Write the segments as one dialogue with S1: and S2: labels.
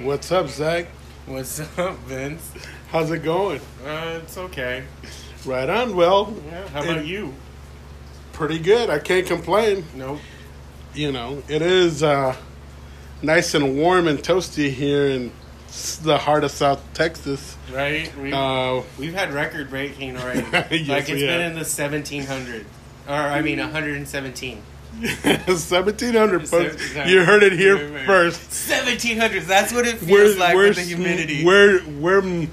S1: What's up, Zach?
S2: What's up, Vince?
S1: How's it going?
S2: Uh, it's okay.
S1: Right on. Well,
S2: Yeah. How about
S1: It-
S2: you?
S1: pretty good. I can't complain.
S2: Nope.
S1: You know, it is uh, nice and warm and toasty here in the heart of South Texas.
S2: Right? We,
S1: Uh,
S2: we've had record breaking already.
S1: Yes,
S2: like it's been
S1: have.
S2: in the 1700. Or, I mean, 117.
S1: 1700 folks. You heard it here
S2: Right, right.
S1: first.
S2: 1700s. That's what it feels like with the humidity.
S1: We're, we're,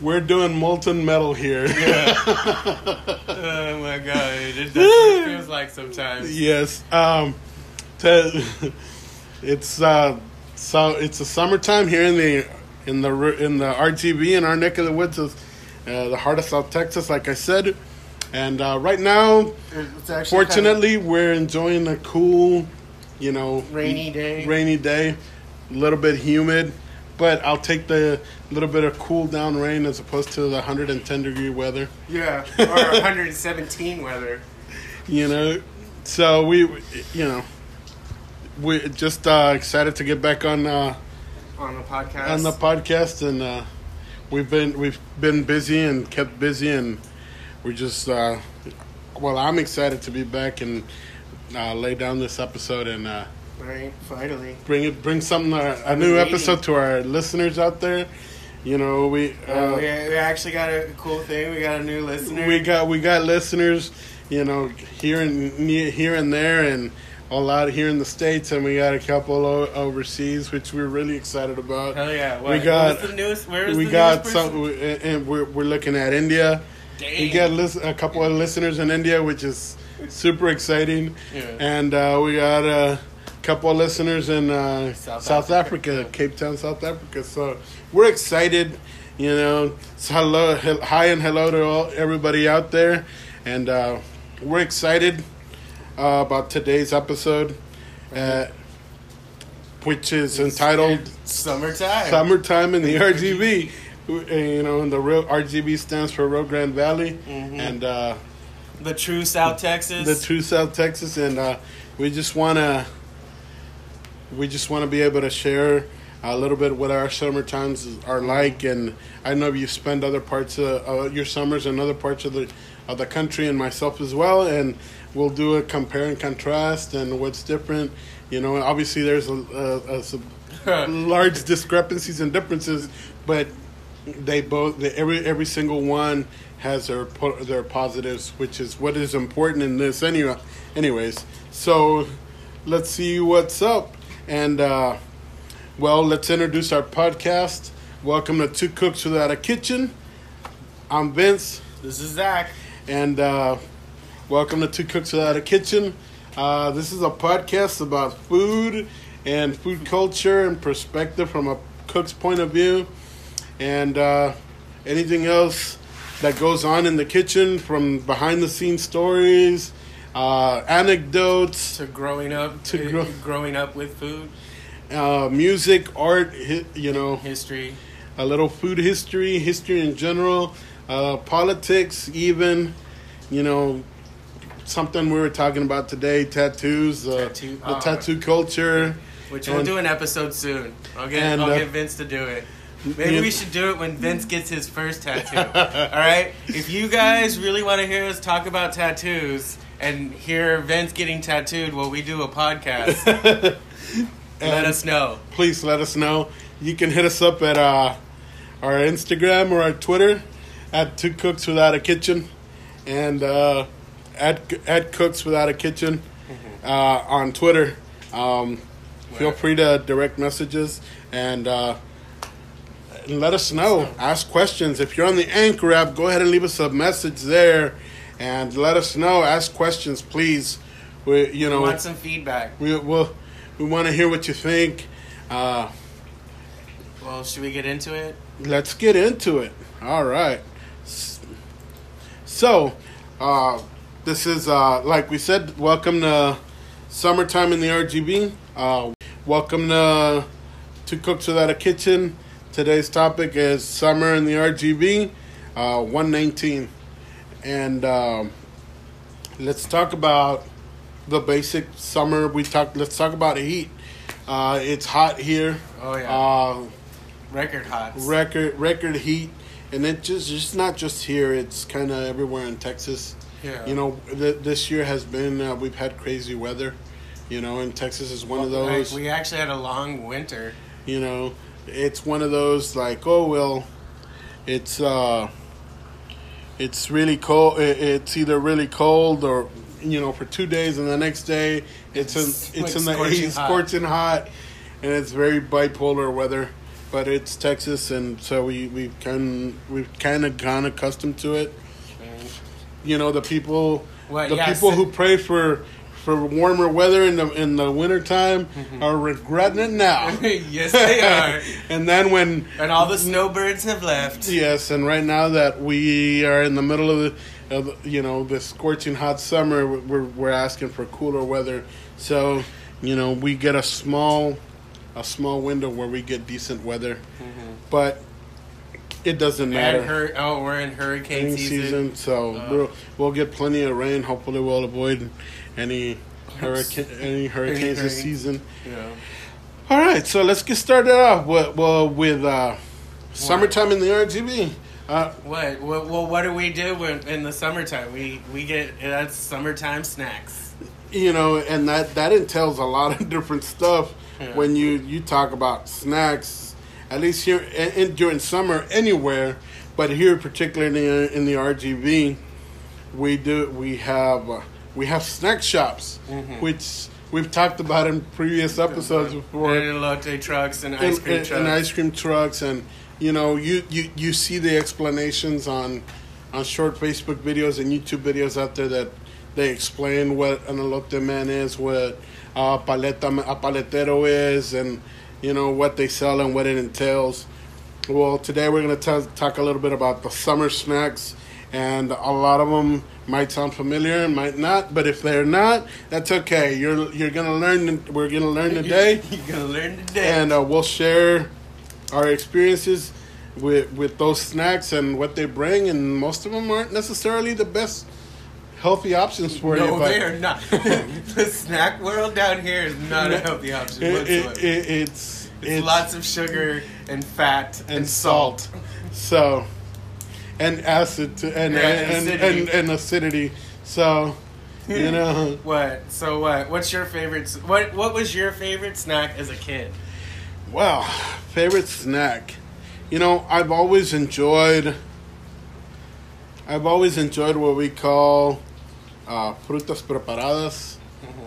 S1: we're doing molten metal here.
S2: oh my god. It, that's it feels like sometimes.
S1: Yes. Um, to, it's uh, so it's a summertime here in the in the in the RGB in our neck of the woods of uh, the heart of South Texas, like I said. And uh, right now,
S2: It's actually
S1: fortunately, we're enjoying a cool, you know,
S2: Rainy day.
S1: rainy day, a little bit humid. But I'll take the little bit of cool down rain as opposed to the 110 degree weather.
S2: Yeah. Or 117 weather.
S1: you know so we you know we're just uh excited to get back on uh
S2: On the podcast.
S1: on the podcast and uh we've been we've been busy and kept busy and we're just uh well i'm excited to be back and uh lay down this episode and uh
S2: Right. Finally.
S1: bring it bring something uh, a new episode to our listeners out there you know we
S2: Uh,
S1: uh,
S2: we, we actually got a cool thing. We got a new listener.
S1: we got we got listeners, you know, here and here and there, and a lot here in the states, and we got a couple o- overseas, which we're really excited about.
S2: Hell yeah! What,
S1: We got-
S2: the newest? Where is
S1: we
S2: the
S1: got
S2: newest
S1: some, and we're we're looking at India.
S2: Dang.
S1: We got a couple of listeners in India, which is super exciting,
S2: Yeah.
S1: and uh, we got a couple of listeners in uh,
S2: South
S1: South,
S2: Africa.
S1: Africa, Cape Town, South Africa. So we're excited. You know, so hello, he- hi, and hello to all, everybody out there, and uh, we're excited uh, about today's episode, uh, which is entitled
S2: Summertime.
S1: "Summertime in the RGB." You know, and the real RGB stands for Rio Grande Valley,
S2: Mhm.
S1: and uh,
S2: the true South Texas.
S1: the true South Texas, and uh, we just wanna we just want to be able to share a little bit what our summer times are like, and I know you spend other parts of uh, your summers in other parts of the of the country, and myself as well, and we'll do a compare and contrast and what's different. You know, obviously there's a, a, a some large discrepancies and differences, but they both they, every every single one has their their positives, which is what is important in this anyway. Anyways, so let's see what's up, and uh, well, let's introduce our podcast. Welcome to Two Cooks Without a Kitchen. I'm Vince,
S2: this is Zach.
S1: and uh, welcome to Two Cooks Without a Kitchen. Uh, this is a podcast about food and food culture and perspective from a cook's point of view, and uh, anything else that goes on in the kitchen from behind the scenes stories, uh, anecdotes,
S2: To growing up,
S1: To
S2: to
S1: grow-
S2: growing up with food
S1: uh, music, art, hi- you know,
S2: history.
S1: a little food history, history in general, uh, politics, even, you know, something we were talking about today, tattoos, uh,
S2: Tattoo-
S1: the
S2: ah.
S1: tattoo culture.
S2: Which we'll do an episode soon. I'll get
S1: And,
S2: I'll
S1: uh,
S2: get Vince to do it. Maybe we should do it when Vince gets his first tattoo. All right. If you guys really want to hear us talk about tattoos and hear Vince getting tattooed while we do a podcast, let us know.
S1: Please let us know. You can hit us up at uh, our Instagram or our Twitter at Two Cooks Without a Kitchen, and uh, at at Cooks Without a Kitchen uh, on Twitter. Um, feel free to direct messages and. And let us know. Ask questions. If you're on the Anchor app, go ahead and leave us a message there, and let us know. Ask questions, please. We, you know,
S2: Want some feedback?
S1: we will we want to hear what you think. Uh,
S2: Well, should we get into it?
S1: let's get into it. All right. So, uh, this is uh, like we said. Welcome to summertime in the RGB. Uh, welcome to Two Cooks Without a Kitchen. Today's topic is summer in the RGB, uh, 119, and um, let's talk about the basic summer. We talk. Let's talk about heat. Uh, it's hot here.
S2: Oh yeah.
S1: Uh,
S2: record hot.
S1: record record heat, and it just just not just here. It's kind of everywhere in Texas.
S2: yeah.
S1: You know, th- this year has been uh, we've had crazy weather. You know, and Texas is one of
S2: Like,
S1: those.
S2: we actually had a long winter.
S1: you know, it's one of those like, oh well, it's uh, it's really cold. It's either really cold or you know for two days, and the next day it's in it's
S2: like
S1: in the
S2: scorching
S1: eighties,
S2: hot.
S1: scorching hot, and it's very bipolar weather. But it's Texas, and so we we kind we've kind of gone accustomed to it. You know, the people
S2: Well,
S1: the
S2: yeah,
S1: people
S2: so-
S1: who pray for for warmer weather in the in the wintertime
S2: Mm-hmm.
S1: are regretting it now.
S2: yes, they are.
S1: and then when
S2: And all the snowbirds have left.
S1: yes, and right now that we are in the middle of the, of you know the scorching hot summer, we're we're asking for cooler weather. So you know we get a small a small window where we get decent weather, but it doesn't matter.
S2: Hur- oh, we're in hurricane season.
S1: season, so
S2: Uh.
S1: we'll, we'll get plenty of rain. Hopefully, we'll avoid any hurricane any hurricanes this season.
S2: Yeah.
S1: All right, so let's get started off with, well with uh, summertime in the RGB. Uh,
S2: What? Well, well, what do we do when, in the summertime? We we get that's summertime snacks.
S1: you know, and that that entails a lot of different stuff.
S2: Yeah.
S1: When you you talk about snacks, at least here in, in, during summer anywhere, but here particularly in, in the RGB, we do we have uh, we have snack shops,
S2: Mhm.
S1: which we've talked about in previous episodes before.
S2: And elote trucks and ice
S1: and,
S2: cream
S1: and-
S2: trucks.
S1: and ice cream trucks and you know you, you you see the explanations on on short facebook videos and youtube videos out there that they explain what an elote man is what a paleta a paletero is and you know what they sell and what it entails well today we're going to talk a little bit about the summer snacks and a lot of them might sound familiar and might not but if they're not that's okay you're you're to learn we're to learn today
S2: You're gonna learn today.
S1: and uh, we'll share our experiences with with those snacks and what they bring. And most of them aren't necessarily the best healthy options for you.
S2: no, they are not. the snack world down here is not a healthy option
S1: it,
S2: whatsoever.
S1: it, it, it's
S2: it's, lots of sugar and fat and,
S1: and
S2: salt.
S1: salt. So and acid to, and,
S2: Yeah,
S1: and, and,
S2: acidity.
S1: and acidity. So you know.
S2: What? So what? What's your favorite? What What was your favorite snack as a kid?
S1: Wow, favorite snack. You know, I've always enjoyed. I've always enjoyed what we call uh, frutas preparadas,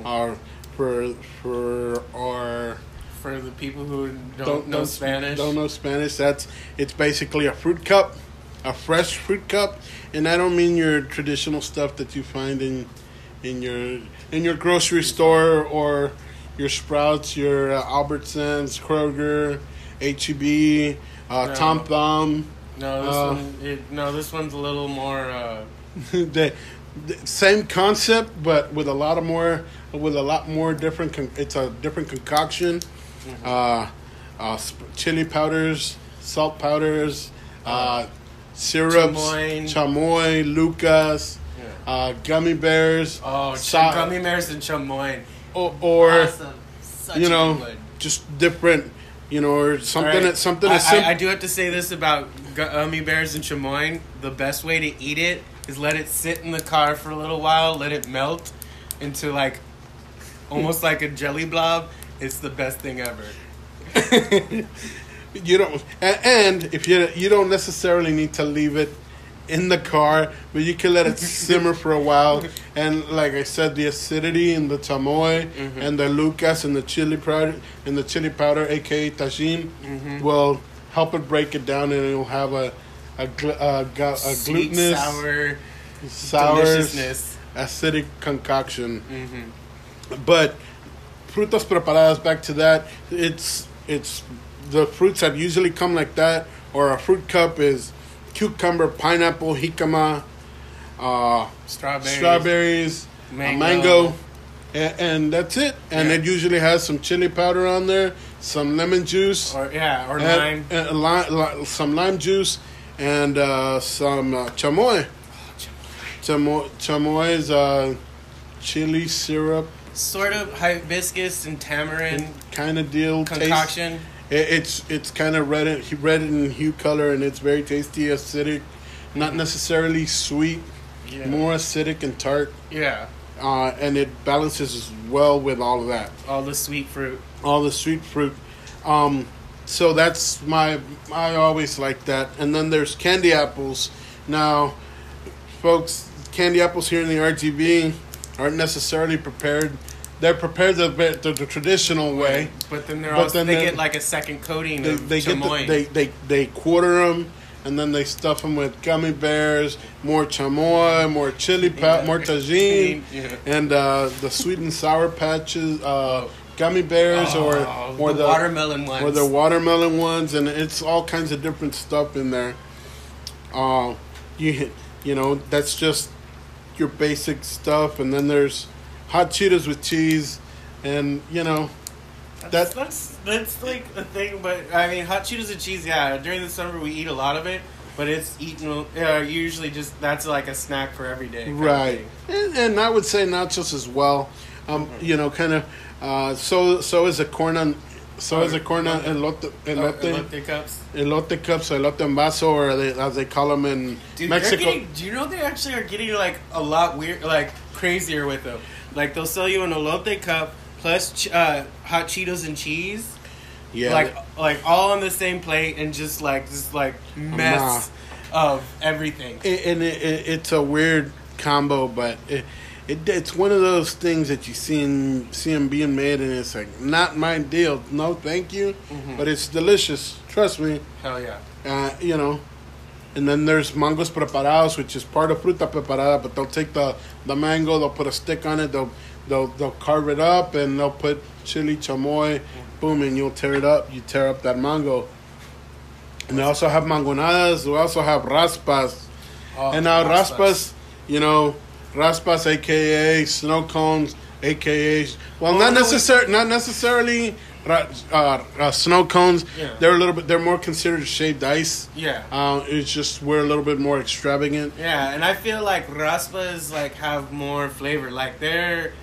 S1: or for for our
S2: For the people who don't, know Spanish,
S1: Don't know Spanish. That's it's basically a fruit cup, a fresh fruit cup, and I don't mean your traditional stuff that you find in in your in your grocery store or your Sprouts, your uh, Albertsons, Kroger, HEB, uh,
S2: No.
S1: Tom Thumb.
S2: No, this
S1: Uh,
S2: one. It, no, this one's a little more. Uh,
S1: the, the same concept, but with a lot of more, with a lot more different. Con- it's a different concoction.
S2: Mm-hmm.
S1: Uh, uh, sp- chili powders, salt powders, uh, syrups,
S2: Chamoy.
S1: chamoy, Lucas,
S2: yeah.
S1: uh, gummy bears,
S2: Oh, ch- gummy bears and chamoy.
S1: or, or
S2: awesome.
S1: You know, just different. You know, or something.
S2: Right.
S1: something
S2: I,
S1: simple.
S2: I, I do have to say this about gummy bears and chamoy. The best way to eat it is let it sit in the car for a little while, let it melt into like almost like a jelly blob. It's the best thing ever.
S1: you don't a- and if you you don't necessarily need to leave it in the car but you can let it simmer for a while and like i said the acidity in the chamoy
S2: Mhm.
S1: and the lucas and the chili powder and the chili powder aka tajin
S2: Mhm.
S1: will help it break it down and it'll have a a, a, a
S2: Sweet,
S1: glutinous
S2: sour,
S1: sour
S2: deliciousness.
S1: acidic concoction
S2: hmm
S1: but frutas preparadas back to that it's it's the fruits that usually come like that or a fruit cup is cucumber pineapple jicama uh,
S2: Strawberries.
S1: strawberries
S2: Mango.
S1: mango, and, and that's it and
S2: Yeah.
S1: it usually has some chili powder on there some lemon juice
S2: Or yeah, or
S1: and-
S2: lime.
S1: and some lime juice and uh, some uh, chamoy chamoy chamoy is uh, chili syrup
S2: sort of hibiscus and tamarind
S1: kind of deal. taste. It, it's it's kind of red in, red in hue color, and it's very tasty, acidic, not necessarily sweet,
S2: Yeah.
S1: more acidic and tart,
S2: Yeah.
S1: uh, and it balances well with all of that,
S2: All the sweet fruit.
S1: all the sweet fruit. Um, so that's my I always like that. And then there's candy apples. Now, folks, candy apples here in the RGB aren't necessarily prepared. They're prepared the, the, the traditional way.
S2: But then they're
S1: But
S2: also
S1: then
S2: they get like a second coating
S1: they,
S2: of
S1: they get the,
S2: chamoy.
S1: they, they they quarter them and then they stuff them with gummy bears, more chamoy, more chili pa-
S2: Yeah.
S1: more tajin,
S2: Yeah.
S1: and uh, the sweet and sour patches, uh, gummy bears,
S2: Oh,
S1: or or
S2: the
S1: the,
S2: watermelon ones.
S1: or the watermelon ones, and it's all kinds of different stuff in there. Uh, you you know that's just your basic stuff, and then there's hot Cheetos with cheese, and you know
S2: That's, that's that's like a thing, but I mean, hot Cheetos and cheese. Yeah, during the summer we eat a lot of it, but it's eaten uh, usually just that's like a snack for every day.
S1: Right, and, and I would say nachos as well. Um, You know, kind of. Uh, so so is a corn on, so is a corn on elote,
S2: Oh,
S1: elote,
S2: elote cups.
S1: elote cups, elote en vaso, or they, as they call them in
S2: Dude,
S1: Mexico.
S2: getting, do you know they actually are getting like a lot weird, like crazier with them? Like they'll sell you an elote cup plus ch- uh, hot Cheetos and cheese,
S1: yeah,
S2: like like all on the same plate, and just like just like mess of everything.
S1: it, and it, it, it's a weird combo, but it, it it's one of those things that you see in, see 'em being made, and it's like not my deal. No, thank you,
S2: Mhm.
S1: but it's delicious. Trust me.
S2: Hell yeah.
S1: Uh, you know, and then there's mangos preparados, which is part of fruta preparada, but they'll take the, the mango, they'll put a stick on it, they'll they'll they'll carve it up, and they'll put chili chamoy, boom, and you'll tear it up. You tear up that mango. And they also have mangonadas. We also have raspas.
S2: Oh,
S1: and now
S2: raspas.
S1: raspas, you know, raspas, aka snow cones, aka well,
S2: Oh,
S1: not necessarily, not necessarily uh, uh, snow cones.
S2: Yeah.
S1: They're a little bit. They're more considered shaved ice.
S2: Yeah.
S1: Uh, it's just we're a little bit more extravagant.
S2: Yeah, and I feel like raspas like have more flavor. Like they're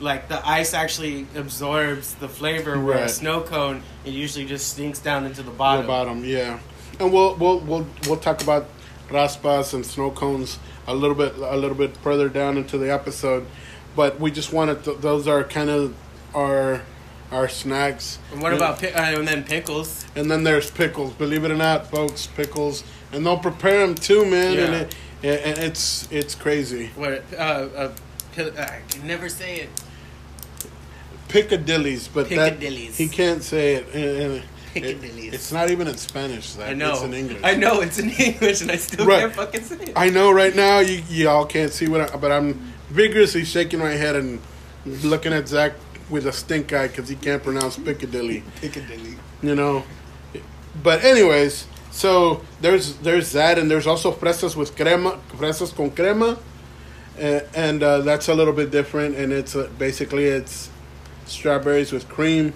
S2: like the ice actually absorbs the flavor, where a snow cone it usually just sinks down into the
S1: The
S2: bottom.
S1: bottom, yeah. And we'll we'll we'll we'll talk about raspas and snow cones a little bit a little bit further down into the episode, but we just wanted to, those are kind of our our snacks.
S2: And what about pi- uh, and then pickles?
S1: And then there's pickles. Believe it or not, folks, pickles, and they'll prepare them too, man. And,
S2: Yeah.
S1: it, and it's it's crazy.
S2: What? Uh, uh, I can never say it.
S1: Piccadillies, but
S2: Piccadillies.
S1: that he can't say it. and- and it- it's not even in Spanish. Zach.
S2: I know.
S1: It's in English.
S2: I know it's in English, and I still
S1: Right.
S2: can't fucking say it.
S1: I know right now you y'all can't see what, I, but I'm vigorously shaking my head and looking at Zach with a stink eye because he can't pronounce Piccadilly.
S2: Piccadilly.
S1: You know, but anyways, so there's there's that, and there's also fresas with crema, fresas con crema, uh, and uh, that's a little bit different, and it's uh, basically it's strawberries with cream.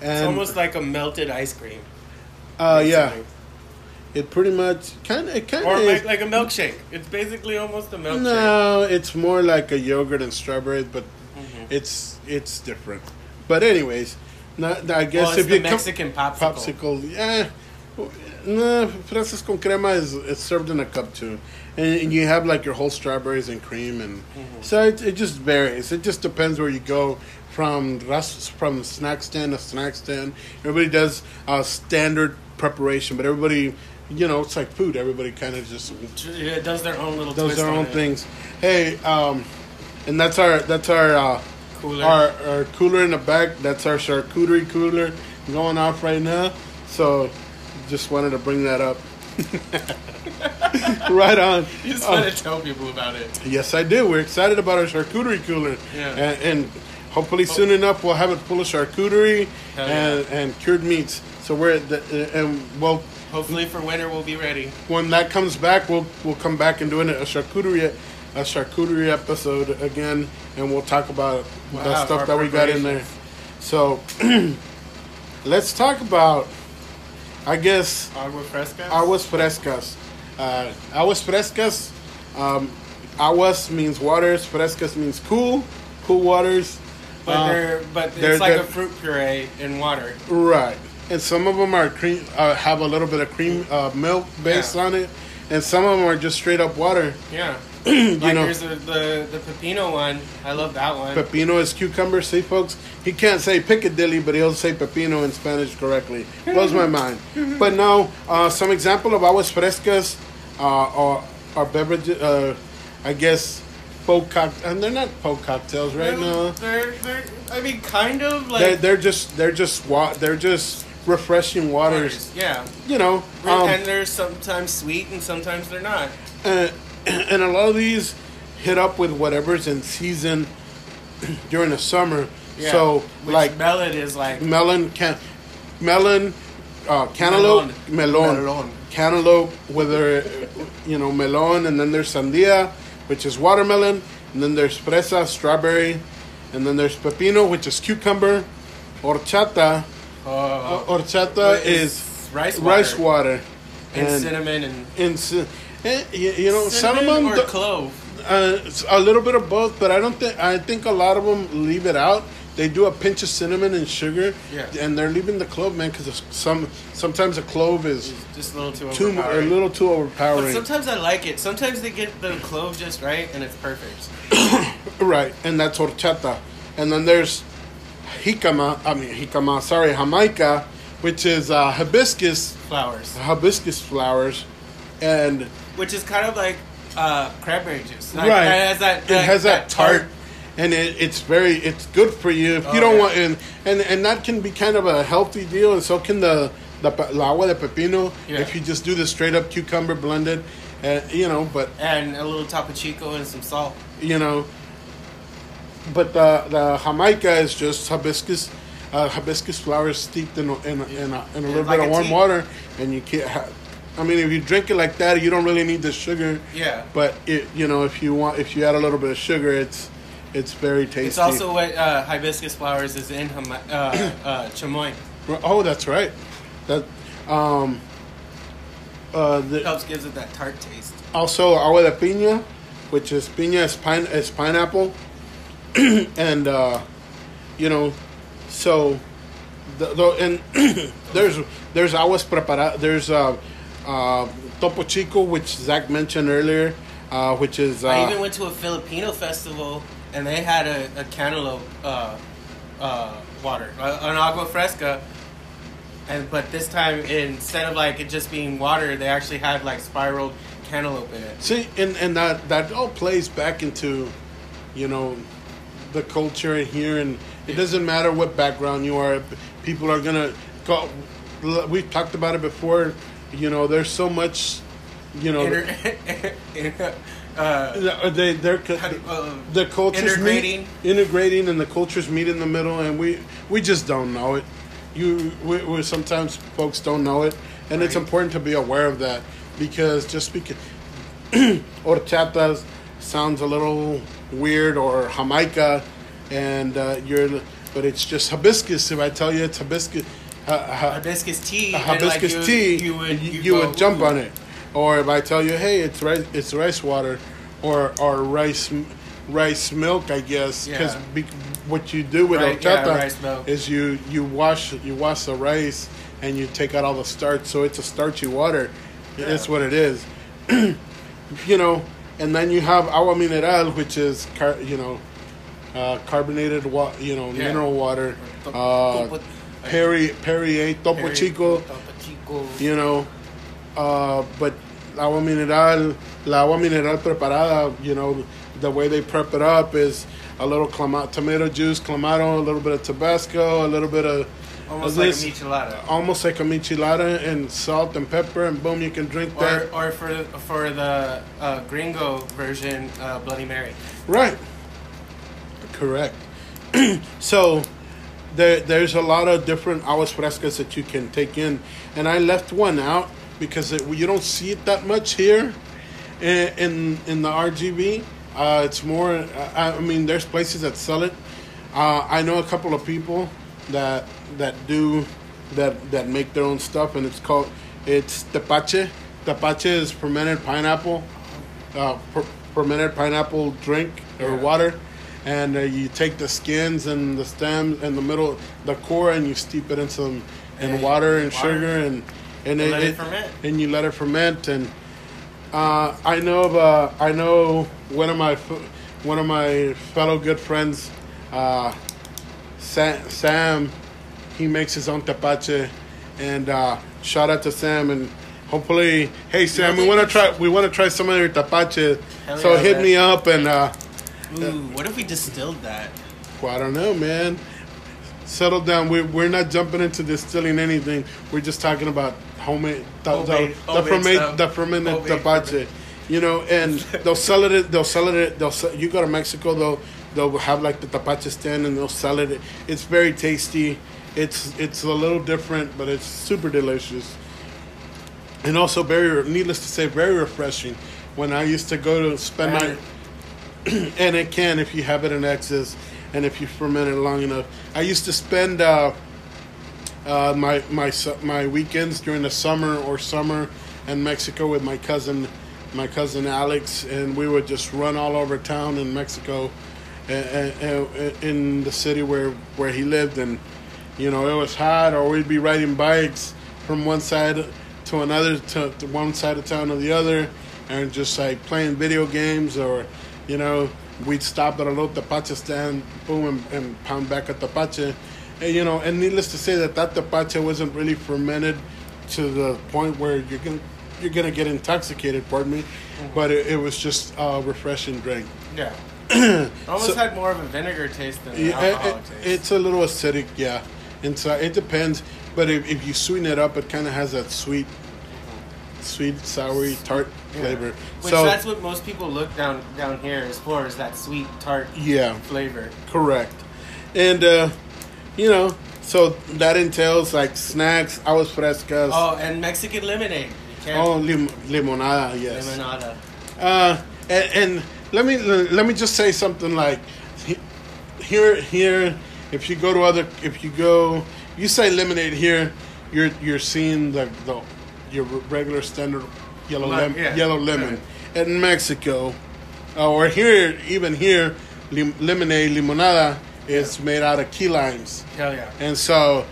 S1: And
S2: It's almost like a melted ice cream.
S1: uh, yeah, it pretty much kind of it kind of
S2: like, like a milkshake. It's basically almost a milkshake.
S1: No, it's more like a yogurt and strawberries, but. It's it's different. But anyways, not, I guess
S2: Well,
S1: if
S2: the
S1: you
S2: Mexican popsicle.
S1: popsicle, yeah, no, fresas con crema is it's served in a cup too, and, and you have like your whole strawberries and cream, and
S2: Mm-hmm.
S1: so it, it just varies. It just depends where you go. From ras- from snack stand to snack stand, everybody does a standard preparation, but everybody, you know, it's like food. Everybody kind of just
S2: It does their own little
S1: are
S2: on
S1: own
S2: it.
S1: things. Hey, um, and that's our that's our uh,
S2: Cooler.
S1: our our cooler in the back. That's our charcuterie cooler going off right now. So, just wanted to bring that up. right on.
S2: You just
S1: Oh,
S2: want to tell people about it.
S1: yes, I do. We're excited about our charcuterie cooler.
S2: Yeah.
S1: And, and hopefully oh. soon enough we'll have it full of charcuterie
S2: Hell
S1: and, and cured meats. So we're the, and well
S2: Hopefully for winter we'll be ready.
S1: when that comes back, we'll we'll come back and do a charcuterie a charcuterie episode again, and we'll talk about the
S2: Wow,
S1: stuff that we got in there. So let's talk about, I guess,
S2: Agua fresca.
S1: aguas frescas. Uh, aguas frescas. Um, aguas means waters, frescas means cool, cool waters.
S2: But
S1: Uh,
S2: they're but it's
S1: they're-
S2: like
S1: they're-
S2: a fruit puree in water.
S1: Right, and some of them are cream, uh, have a little bit of cream uh, milk based
S2: Yeah.
S1: on it, and some of them are just straight up water.
S2: Yeah.
S1: you
S2: like
S1: know,
S2: there's a, the the pepino one. I love that one.
S1: pepino is cucumber. See, folks, he can't say Piccadilly, but he'll say pepino in Spanish correctly. Blows my mind. But no, uh, some example of aguas frescas uh, are, are beverages. Uh, I guess folk cock, and they're not folk cocktails right now.
S2: They're, they're I mean kind of like
S1: They're, they're just they're just wa- they're just refreshing waters.
S2: waters. Yeah.
S1: You know, um,
S2: and they're sometimes sweet and sometimes they're not.
S1: uh, and a lot of these hit up with whatever's in season during the summer.
S2: Yeah.
S1: So
S2: Which
S1: like
S2: melon is like
S1: melon, can, melon, uh, cantaloupe, melon,
S2: Melon.
S1: cantaloupe, whether you know melon, and then there's sandia, which is watermelon, and then there's fresa, strawberry, and then there's pepino, which is cucumber, horchata.
S2: uh,
S1: Horchata is
S2: rice water.
S1: rice water,
S2: and, cinnamon and
S1: and eh, you, you know
S2: cinnamon
S1: cinnamon.
S2: or clove.
S1: uh, a little bit of both, but I don't think I think a lot of them leave it out. They do a pinch of cinnamon and sugar,
S2: Yeah.
S1: and they're leaving the clove, man, because some sometimes a clove is
S2: Just a little too
S1: too a little too
S2: But
S1: overpowering,
S2: sometimes I like it. Sometimes they get the clove just right and it's perfect.
S1: right? And that's horchata, and then there's jicama. I mean jicama. Sorry, jamaica, which is uh, hibiscus
S2: Flowers.
S1: hibiscus flowers, and
S2: Which is kind of like uh, cranberry juice. Like,
S1: right.
S2: It has that,
S1: it has that tart, and it, it's very it's good for you if you
S2: Oh,
S1: don't
S2: yeah.
S1: want and, and and that can be kind of a healthy deal, and so can the the la agua de pepino
S2: Yeah.
S1: if you just do the straight up cucumber blended, uh, you know. But
S2: And a little Topo Chico and some salt.
S1: you know, but the the jamaica is just hibiscus. Uh, hibiscus flowers steeped in a, in a, in a, in a
S2: Yeah,
S1: little
S2: like
S1: bit of warm
S2: tea.
S1: water, and you can't. Ha- I mean, if you drink it like that, you don't really need the sugar.
S2: Yeah.
S1: But it, you know, if you want, if you add a little bit of sugar, it's it's very tasty.
S2: It's also what uh, hibiscus flowers is in Hama- uh, uh, chamoy.
S1: oh, that's right. That um, uh, the,
S2: Helps gives it that tart taste.
S1: also agua de piña, which is piña is pine is pineapple, and uh, you know, so the, the and there's there's aguas preparadas. There's uh, uh, topo chico, which Zach mentioned earlier, uh, which is uh,
S2: I even went to a Filipino festival and they had a, a cantaloupe uh, uh, water, an agua fresca. And but this time instead of like it just being water, they actually had like spiraled cantaloupe in it.
S1: See, and and that that all plays back into, you know, the culture here, and it doesn't matter what background you are. People are gonna go. We've talked about it before. You know, there's so much. You know,
S2: Inter- uh,
S1: they they're
S2: uh,
S1: the cultures
S2: integrating.
S1: meet, integrating, and the cultures meet in the middle, and we we just don't know it. You, we, we sometimes folks don't know it, and it's important to be aware of that because just because horchata sounds a little weird or jamaica, and uh, you're, but it's just hibiscus. If I tell you it's hibiscus, uh,
S2: hibiscus tea.
S1: a
S2: like,
S1: hibiscus
S2: you-
S1: tea,
S2: You would
S1: you,
S2: you
S1: would jump on it. Or if I tell you, hey, it's rice, it's rice water, or or rice rice milk, I guess, because
S2: Yeah.
S1: what you do with
S2: Right, yeah,
S1: horchata
S2: rice
S1: is you you wash you wash the rice and you take out all the starch, so it's a starchy water. That's what it is. you know, and then you have agua mineral, which is car, you know uh, carbonated wa- you know
S2: Yeah.
S1: mineral water. Uh,
S2: topo-
S1: Perrier, Topo
S2: Perry-
S1: Chico,
S2: Topo Chico.
S1: you know, uh, but agua mineral, la agua mineral preparada, you know, the way they prep it up is a little clama- tomato juice, clamato, a little bit of Tabasco, a little bit of
S2: Almost like a michelada.
S1: almost like a michelada, and salt and pepper, and boom, you can drink
S2: Or,
S1: that.
S2: or for for the uh, gringo version, uh, Bloody Mary.
S1: Right. Correct. so there, there's a lot of different aguas frescas that you can take in, and I left one out because it, you don't see it that much here in in, in the RGB. Uh, it's more. I, I mean, there's places that sell it. Uh, I know a couple of people that that do that that make their own stuff, and it's called it's tepache. Tepache is fermented pineapple, uh, per, fermented pineapple drink or
S2: Yeah.
S1: water, and uh, you take the skins and the stems and the middle, the core, and you steep it in some in
S2: And
S1: water and
S2: water.
S1: sugar and and,
S2: And let it ferment.
S1: and you let it ferment and. Uh, I know of uh, I know one of my one of my fellow good friends, uh, Sam, Sam. He makes his own tepache, and uh, shout out to Sam and hopefully, hey Sam, we want to try we want to try some of your tepache,
S2: Hell
S1: so
S2: yeah,
S1: hit
S2: man.
S1: me up and uh,
S2: Ooh, what if we distilled that?
S1: well, I don't know, man. Settle down. We're, we're not jumping into distilling anything. We're just talking about homemade, the,
S2: Homemade-
S1: the, the,
S2: homemade
S1: ferment, the tepache. You know, and they'll sell it. They'll sell it. They'll sell, you go to Mexico, they'll they'll have like the tepache stand and they'll sell it. It's very tasty. It's it's a little different, but it's super delicious. And also very, needless to say, very refreshing. When I used to go to spend my. and it can if you have it in excess and if you ferment it long enough. I used to spend uh, uh, my my my weekends during the summer or summer in Mexico with my cousin, my cousin Alex, and we would just run all over town in Mexico, in the city where where he lived, and you know it was hot, or we'd be riding bikes from one side to another to, to one side of town to the other, and just like playing video games, or you know we'd stop at a little tepache stand, boom, and, and pound back a tepache. And, you know, and needless to say that that tepache wasn't really fermented to the point where you're gonna you're gonna get intoxicated. Pardon me, mm-hmm. but it, it was just a refreshing drink.
S2: Yeah. Almost
S1: So-
S2: had more of a vinegar taste than an
S1: Yeah,
S2: alcohol
S1: it-
S2: taste.
S1: it's a little acidic, yeah. And so it depends, but if, if you sweeten it up, it kind of has that sweet, sweet, soury, tart
S2: Yeah.
S1: flavor.
S2: Which
S1: so
S2: that's what most people look down down here as for is that sweet tart
S1: yeah,
S2: flavor.
S1: correct. And uh, you know, so that entails like snacks, aguas frescas,
S2: Oh, and Mexican lemonade.
S1: Oh, lim- limonada, yes.
S2: limonada.
S1: Uh, and, and let me let me just say something like here here if you go to other if you go you say lemonade here you're you're seeing the, the your regular standard yellow
S2: Lime,
S1: lemon
S2: yeah,
S1: yellow lemon
S2: right.
S1: in Mexico uh, or here even here lim- lemonade limonada is made out of key limes
S2: Hell yeah.
S1: and so,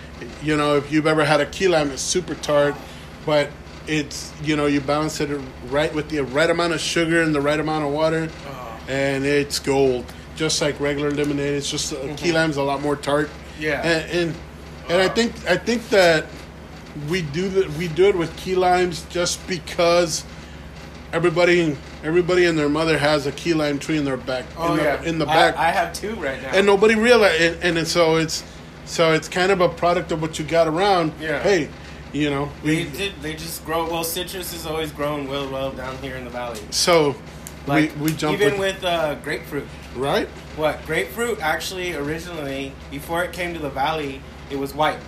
S1: you know, if you've ever had a key lime, it's super tart, but it's you know you balance it right with the right amount of sugar and the right amount of water,
S2: Oh.
S1: and it's gold. Just like regular lemonade, it's just uh, key lime's a lot more tart.
S2: Mm-hmm. Yeah.
S1: and and, and I think I think that we do the, we do it with key limes just because everybody everybody and their mother has a key lime tree in their back
S2: Oh
S1: in the,
S2: yeah.
S1: in the back
S2: I, have two right now.
S1: and nobody realized and, and it's- so it's so it's kind of a product of what you got around
S2: Yeah.
S1: hey you know
S2: they did. They just grow. Well, citrus is always grown well, well down here in the valley.
S1: so
S2: Like
S1: we we jump
S2: even
S1: with,
S2: with uh, grapefruit.
S1: right
S2: What grapefruit actually originally before it came to the valley, it was white.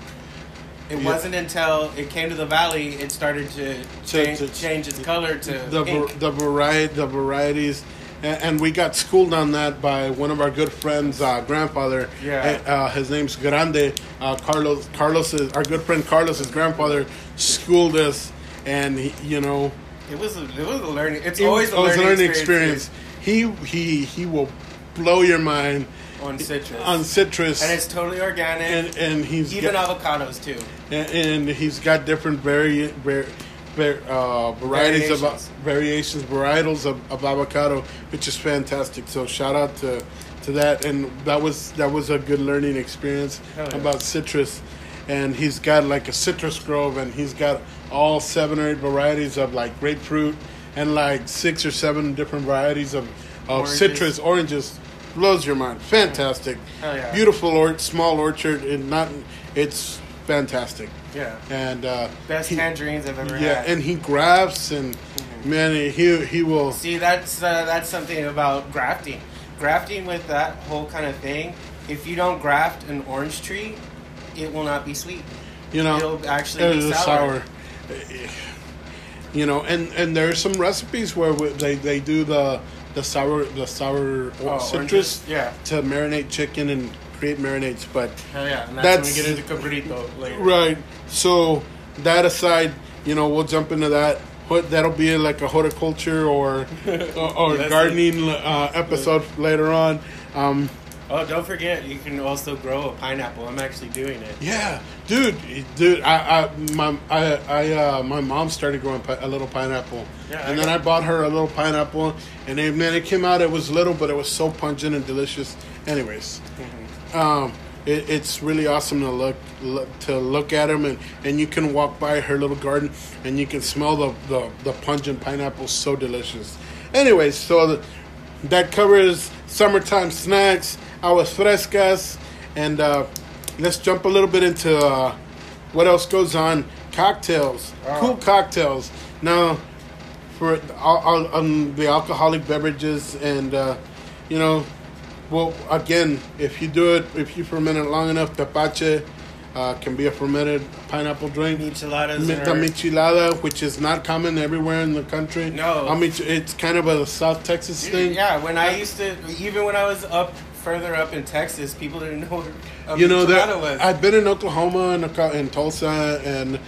S2: It
S1: Yeah.
S2: wasn't until it came to the valley it started to
S1: To-
S2: change,
S1: to-
S2: change its color to
S1: the
S2: pink.
S1: the variety the varieties and, and we got schooled on that by one of our good friends uh, grandfather
S2: Yeah.
S1: uh, his name's Grande uh, Carlos Carlos is our good friend Carlos's grandfather schooled us and he, you know
S2: It was a, it was a learning. It's
S1: it
S2: always
S1: was,
S2: a
S1: was
S2: learning,
S1: experience he he he will blow your mind
S2: on citrus.
S1: on citrus
S2: and it's totally organic.
S1: and and he's
S2: even
S1: got,
S2: avocados too.
S1: and, and he's got different vari, var, var, uh, varieties of
S2: Variations.
S1: variations varietals of, of avocado which is fantastic so shout out to to that and that was that was a good learning experience
S2: yeah.
S1: about citrus and he's got like a citrus grove and he's got all seven or eight varieties of like grapefruit and like six or seven different varieties of, of
S2: Oranges.
S1: citrus oranges blows your mind fantastic
S2: Hell yeah.
S1: beautiful or small orchard and not it's fantastic
S2: Yeah.
S1: and uh
S2: Best
S1: he-
S2: tangerines I've ever
S1: yeah
S2: had.
S1: and he grafts and man he he will
S2: See, that's uh, that's something about grafting. Grafting with that whole kind of thing. If you don't graft an orange tree, it will not be sweet.
S1: you know
S2: It'll actually be
S1: it's
S2: sour.
S1: you know and and there are some recipes where they they do the the sour the sour
S2: Oh,
S1: citrus
S2: oranges? Yeah.
S1: to marinate chicken and create marinades but
S2: yeah, and that's,
S1: That's-
S2: when we get into cabrito later.
S1: Right. So that aside, you know, we'll jump into that that'll be like a horticulture or or, or gardening uh, episode later on. Um,
S2: Oh, don't forget, you can also grow a pineapple. I'm actually doing it.
S1: yeah, dude, dude, I, I my I, I uh, my mom started growing pi- a little pineapple,
S2: Yeah, I
S1: and then
S2: got-
S1: I bought her a little pineapple, and it, man, it came out. It was little, but it was so pungent and delicious. Anyways, um, it, it's really awesome to look, look to look at them, and, and you can walk by her little garden, and you can smell the the, the pungent pineapple. So delicious. Anyways, so the, that covers summertime snacks, aguas frescas, and uh, let's jump a little bit into uh, what else goes on. Cocktails,
S2: Oh.
S1: cool cocktails. Now, for um, the alcoholic beverages, and uh, you know, well, again, if you do it, if you ferment it long enough, tepache uh, can be a fermented pineapple drink.
S2: Micheladas
S1: Mi-
S2: are-
S1: michelada, which is not common everywhere in the country.
S2: No.
S1: I mean it's kind of a South Texas thing.
S2: Yeah, when I used to, even when I was up further up in Texas, people didn't know a
S1: You know
S2: michelada
S1: that
S2: was.
S1: I've been in Oklahoma and in Tulsa and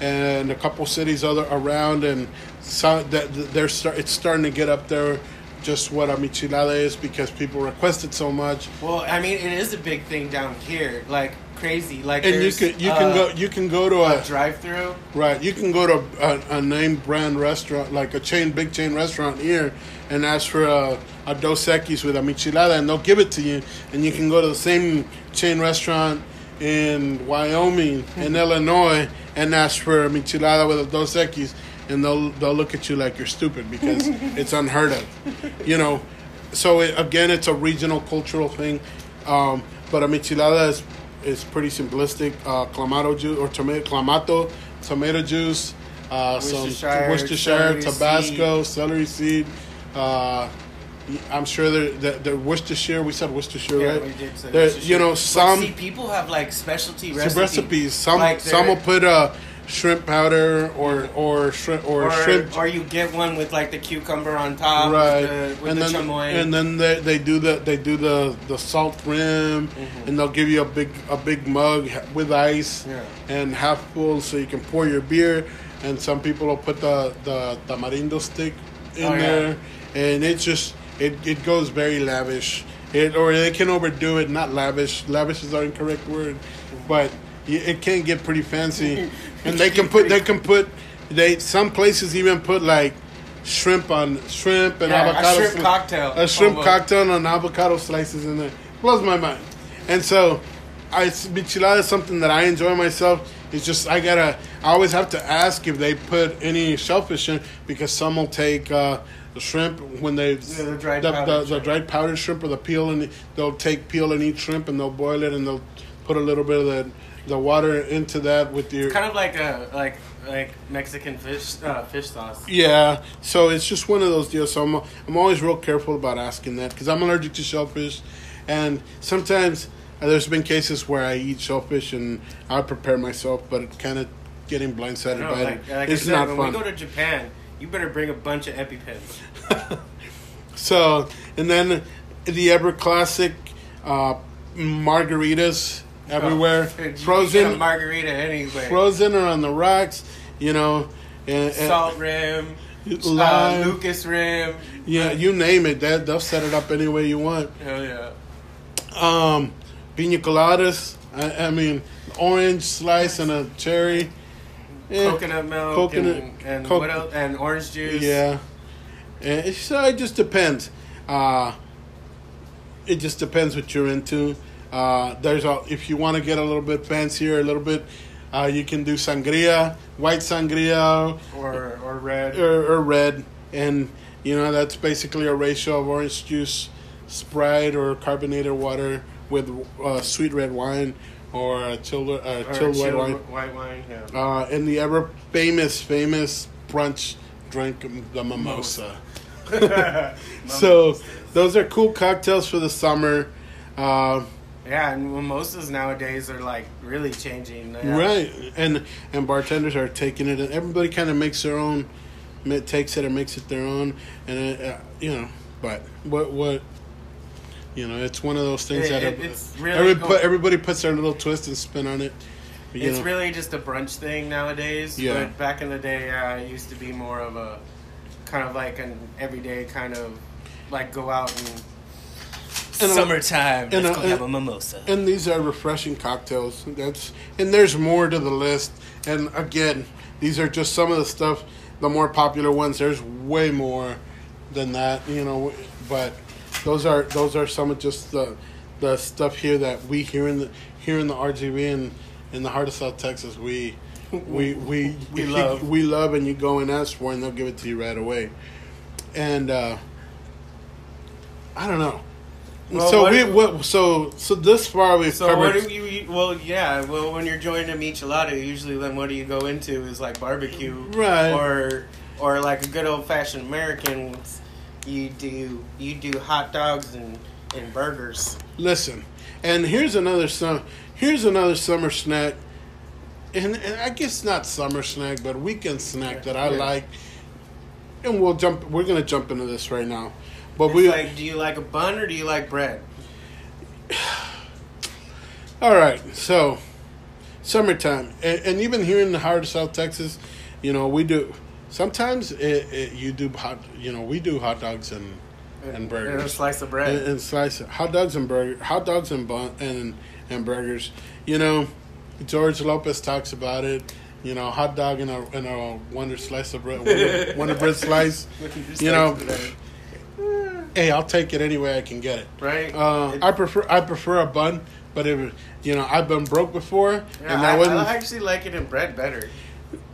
S1: and a couple cities other around, and so that they're start, it's starting to get up there. Just what a michelada is because people request it so much,
S2: well, I mean, it is a big thing down here, like crazy. Like,
S1: and you can you can
S2: uh,
S1: go you can go to a
S2: a drive-through.
S1: Right, you can go to a, a name brand restaurant, like a chain, big chain restaurant here, and ask for a, a Dos Equis with a michelada, and they'll give it to you. And you can go to the same chain restaurant in Wyoming, in Illinois, and ask for a michelada with a Dos Equis, and they'll they'll look at you like you're stupid because it's unheard of, you know. So it, again, it's a regional cultural thing, um, but a michelada is is pretty simplistic. Uh, clamato juice or tomato clamato, tomato juice, uh, some
S2: Worcestershire,
S1: Worcestershire,
S2: celery
S1: Tabasco, celery seed. Uh, I'm sure they're, they're, they're Worcestershire. We said Worcestershire,
S2: Yeah,
S1: right?
S2: we did say
S1: There-
S2: Worcestershire.
S1: you know, some
S2: see, people have like specialty recipes.
S1: recipes. Some
S2: Like
S1: some will put uh, shrimp powder or or shrimp or,
S2: or,
S1: shrimp
S2: or you get one with like the cucumber on top,
S1: right,
S2: With the, with
S1: and
S2: the
S1: then
S2: chamoy.
S1: and then they, they do the they do the the salt rim,
S2: Mm-hmm.
S1: and they'll give you a big a big mug with ice
S2: Yeah.
S1: and half full, so you can pour your beer. And some people will put the the tamarindo stick in
S2: Oh, yeah.
S1: there, and it's just it it goes very lavish. It or they can overdo it. Not lavish. Lavish is the incorrect word, but it can get pretty fancy. and they can put they can put they some places even put like shrimp on shrimp and
S2: Yeah, a
S1: avocado
S2: shrimp
S1: sli-
S2: cocktail.
S1: a shrimp cocktail and avocado slices in there blows my mind and so I michelada is something that I enjoy myself it's just I gotta I always have to ask if they put any shellfish in because some will take uh, the shrimp when they
S2: Yeah, the dried
S1: the, the, the dried powdered shrimp or the peel and they'll take peel and eat shrimp and they'll boil it and they'll put a little bit of the the water into that with your
S2: kind of like a like like Mexican fish uh, fish sauce.
S1: yeah, so it's just one of those deals. So I'm, I'm always real careful about asking that because I'm allergic to shellfish, and sometimes uh, there's been cases where I eat shellfish and I prepare myself, but it's kind of getting blindsided
S2: No,
S1: by
S2: like,
S1: it.
S2: like
S1: it's
S2: said,
S1: not
S2: when
S1: fun.
S2: we go to Japan, you better bring a bunch of EpiPens.
S1: so and then the ever classic uh, margaritas everywhere,
S2: Oh, get a
S1: frozen,
S2: margarita anyway.
S1: frozen or on the rocks, you know. And, and-
S2: Salt rim, uh,
S1: Lime.
S2: Lucas rim.
S1: yeah, you name it. That they'll set it up any way you want.
S2: Hell yeah.
S1: Um, pina coladas. I, I mean, orange slice and a cherry. Eh,
S2: Coconut milk
S1: Coconut-
S2: and, and
S1: co-
S2: what else? And orange juice.
S1: Yeah. Eh, so it just depends. Uh, it just depends what you're into. Uh, there's a if you want to get a little bit fancier, a little bit, uh, you can do sangria, white sangria,
S2: Or or red.
S1: or, or red, and you know that's basically a ratio of orange juice, Sprite, or carbonated water with uh, sweet red wine or chilled uh,
S2: or
S1: chilled white wine.
S2: white wine. Yeah.
S1: Uh, and the ever famous famous brunch drink, the mimosa. So those are cool cocktails for the summer. Uh,
S2: Yeah, and mimosas nowadays are like really changing. Yeah.
S1: Right, and and bartenders are taking it, and everybody kind of makes their own, takes it and makes it their own, and uh, you know, but what what, you know, it's one of those things
S2: It-
S1: that
S2: it- it's really
S1: every,
S2: cool.
S1: everybody puts their little twist and spin on it. You
S2: it's
S1: know?
S2: really just a brunch thing nowadays.
S1: Yeah.
S2: But back in the day, uh, it used to be more of a kind of like an everyday kind of like go out and.
S1: And, uh,
S2: Summertime.
S1: and,
S2: let's
S1: uh,
S2: go have a mimosa.
S1: and these are refreshing cocktails. That's and there's more to the list. And again, these are just some of the stuff, the more popular ones. There's way more than that, you know. But those are those are some of just the the stuff here that we here in the here in the RGV and in the heart of South Texas we. We we
S2: We love.
S1: we love and you go and ask for it and they'll give it to you right away, and uh, I don't know.
S2: Well,
S1: so
S2: what
S1: we what so so this far we've
S2: So what
S1: covered
S2: do you? Well, yeah. Well, when you're joining a michelada, usually then what do you go into is like barbecue,
S1: Right.
S2: Or or like a good old fashioned American. You do you do hot dogs and, and burgers.
S1: listen and here's another sum here's another summer snack and, and i guess not summer snack but weekend snack that i
S2: Yeah.
S1: like and we'll jump we're gonna jump into this right now but
S2: It's
S1: we
S2: like, do you like a bun or do you like bread?
S1: all right so summertime and, and even here in the heart of south texas you know we do sometimes it, it, you do hot you know we do hot dogs and and burgers
S2: and a slice of bread.
S1: and, and slice it. hot dogs and burger, hot dogs and bun and and burgers. You know, George Lopez talks about it. You know, hot dog and a and a wonder slice of bread, wonder, wonder bread slice. You know. Hey, I'll take it any way I can get it.
S2: right?
S1: Uh,
S2: It-
S1: I prefer I prefer a bun, but if you know I've been broke before,
S2: yeah,
S1: and
S2: I,
S1: I.
S2: I actually like it in bread better.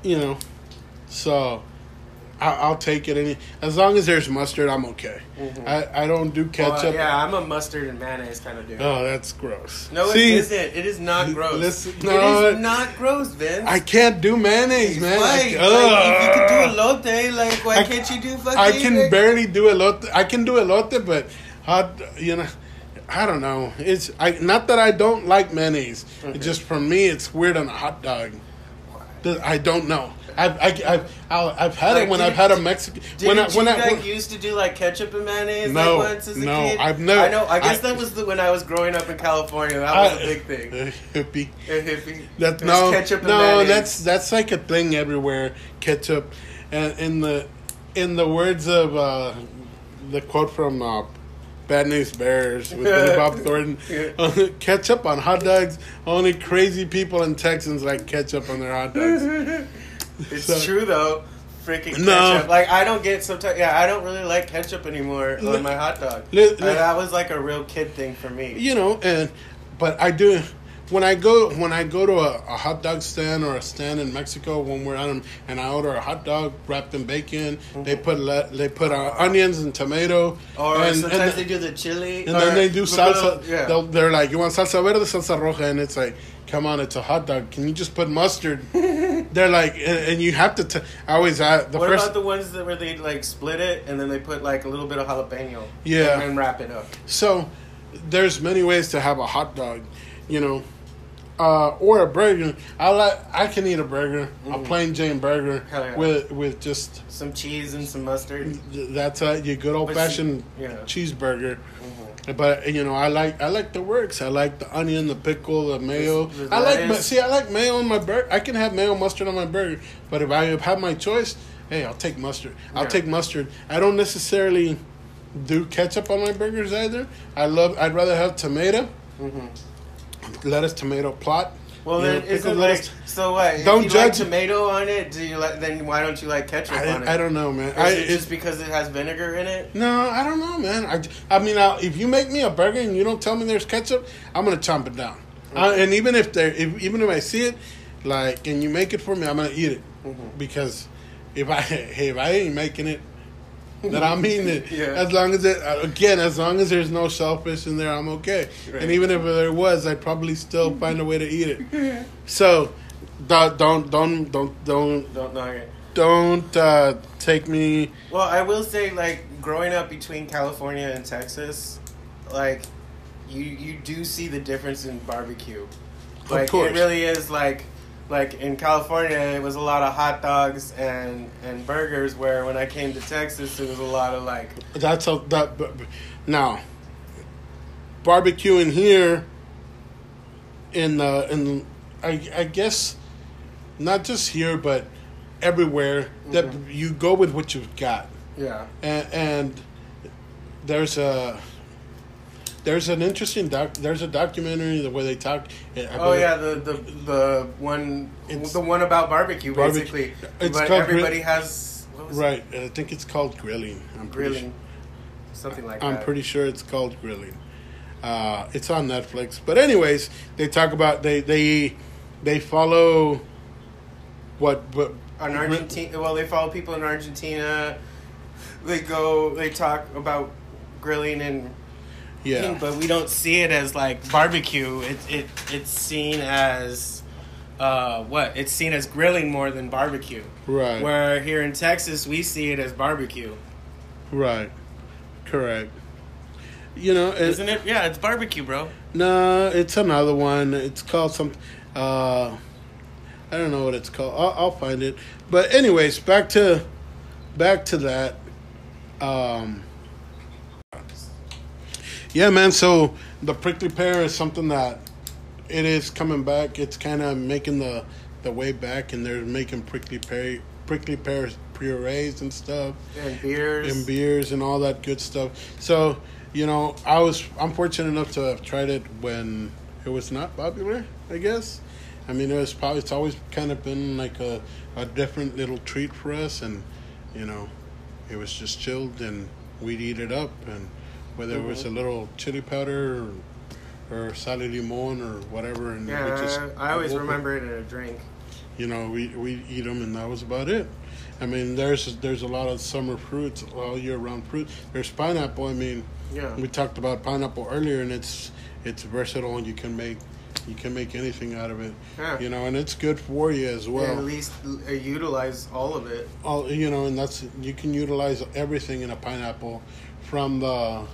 S1: you know, so. I, I'll take it any as long as there's mustard. I'm okay.
S2: Mhm.
S1: I, I don't do
S2: Well,
S1: ketchup.
S2: yeah, I'm a mustard and mayonnaise kind of dude.
S1: Oh, that's gross.
S2: no,
S1: See,
S2: it isn't. It is not gross.
S1: Listen- no,
S2: is not gross, Vince.
S1: I can't do mayonnaise, man.
S2: Why?
S1: I,
S2: Like, if you could do elote, like why
S1: I-
S2: can't you do fucking?
S1: I can
S2: like-
S1: barely do elote. I can do elote, but hot, you know, I don't know. It's I not that I don't like mayonnaise. It's just for me, it's weird on a hot dog. I don't know. I've I, I've I've, I've had
S2: Like,
S1: it when I've had a Mexican.
S2: Did
S1: when
S2: you
S1: I when I
S2: like
S1: when,
S2: used to do like ketchup and mayonnaise
S1: No,
S2: like once as a
S1: no,
S2: kid?
S1: I've never-
S2: I know. I guess
S1: I-
S2: that was the, when I was growing up in California. That was
S1: I-
S2: a big thing.
S1: uh, hippie.
S2: A hippie.
S1: That no,
S2: ketchup and
S1: no,
S2: mayonnaise.
S1: that's that's like a thing everywhere. Ketchup, and in the in the words of uh, the quote from uh, Bad News Bears with Bob Thornton,
S2: Yeah.
S1: ketchup on hot dogs. Only crazy people and Texans like ketchup on their hot dogs.
S2: It's
S1: So-
S2: true though. Freaking
S1: No.
S2: ketchup. Like I don't get sometimes. Yeah, I don't really like ketchup anymore on my hot dog.
S1: li-
S2: Like, that was like a real kid thing for me.
S1: you know, and but I do when I go when I go to a, a hot dog stand or a stand in Mexico when we're on and I order a hot dog wrapped in bacon, they put le, they put uh, onions and tomato,
S2: Or
S1: and,
S2: sometimes
S1: and,
S2: they do the chili.
S1: and then they do salsa.
S2: Yeah.
S1: They're like, you want salsa verde, salsa roja, and it's like, come on, it's a hot dog. Can you just put mustard? they're like, and, and you have to. T- I always I, the
S2: what
S1: first
S2: about the ones that where they like split it and then they put like a little bit of jalapeno?
S1: Yeah.
S2: And wrap it up.
S1: So there's many ways to have a hot dog, you know, uh, or a burger. I like I can eat a burger, a plain Jane burger
S2: yeah.
S1: with with just
S2: Some cheese and some mustard.
S1: that's a your good old fashioned
S2: But see- yeah.
S1: cheeseburger.
S2: Mhm.
S1: But you know, I like I like the works. I like the onion, the pickle, the mayo.
S2: The-
S1: I like
S2: lettuce.
S1: see I like mayo on my burger. I can have mayo mustard on my burger, but if I have my choice, hey, I'll take mustard. I'll
S2: Yeah.
S1: take mustard. I don't necessarily do ketchup on my burgers either. I love. I'd rather have tomato,
S2: Mhm.
S1: Lettuce, tomato, plot.
S2: Well, then
S1: know,
S2: is
S1: pickled
S2: it like so? What?
S1: Don't
S2: you like
S1: judge-
S2: tomato on it. Do you like? Then why don't you like ketchup on it?
S1: I, I don't know, man.
S2: Is
S1: I,
S2: it
S1: it's,
S2: just because it has vinegar in it?
S1: no, I don't know, man. I, I mean, i if you make me a burger and you don't tell me there's ketchup, I'm gonna chomp it down. I, and even if there, if, even if I see it, like, and you make it for me, I'm gonna eat it
S2: Mhm.
S1: because if I, hey, if I ain't making it, then I'm eating it.
S2: Yeah.
S1: As long as it, uh, again, as long as there's no shellfish in there, I'm okay.
S2: Right.
S1: And even if there was, I'd probably still find a way to eat it. So, don't, don't, don't, don't, don't,
S2: Don't. Okay.
S1: don't uh, take me.
S2: Well, I will say, like, growing up between California and Texas, like, you you do see the difference in barbecue. Like,
S1: course.
S2: it really is like, like in California, it was a lot of hot dogs and and burgers. Where when I came to Texas, it was a lot of like,
S1: That's a that. Now, barbecuing here in the in I I guess not just here but everywhere that
S2: Mhm.
S1: you go with what you've got.
S2: Yeah.
S1: and, and there's a there's an interesting doc there's a documentary where they talk I
S2: Oh yeah, the the the one the one about barbecue
S1: Barbecue.
S2: basically.
S1: It's
S2: but
S1: grill-
S2: everybody has what was it?
S1: right i think it's called grilling i'm
S2: grilling, something like
S1: I'm
S2: that.
S1: pretty sure it's called grilling. Uh, it's on Netflix. But anyways, they talk about they they they follow what what
S2: on Argentina. Well, they follow people in Argentina. They go. They talk about grilling and
S1: Yeah,
S2: but we don't see it as like barbecue. It it it's seen as uh what? It's seen as grilling more than barbecue.
S1: right,
S2: Where here in Texas we see it as barbecue.
S1: right, correct. You know,
S2: Isn't it? Yeah, it's barbecue, bro.
S1: No, it's another one. It's called some. Uh, I don't know what it's called. I'll, I'll find it. But anyways, back to back to that. Um, yeah, man. So the prickly pear is something that it is coming back. It's kind of making the the way back, and they're making prickly pear prickly pear purees and stuff
S2: And beers.
S1: and beers and all that good stuff. So, you know, I was I'm fortunate enough to have tried it when it was not popular. I guess. I mean, it was probably it's always kind of been like a a different little treat for us, and you know, it was just chilled and we'd eat it up, and whether it was a little chili powder or, or sal limon or whatever, and
S2: yeah,
S1: just
S2: I always remember it in a drink.
S1: you know, we we eat them, and that was about it. I mean, there's there's a lot of summer fruits, all year round fruit. There's pineapple. I mean,
S2: Yeah.
S1: we talked about pineapple earlier, and it's it's versatile, and you can make you can make anything out of it.
S2: Yeah.
S1: You know, and it's good for you as
S2: Yeah,
S1: well.
S2: at least uh, utilize all of it.
S1: all you know, and that's you can utilize everything in a pineapple, from the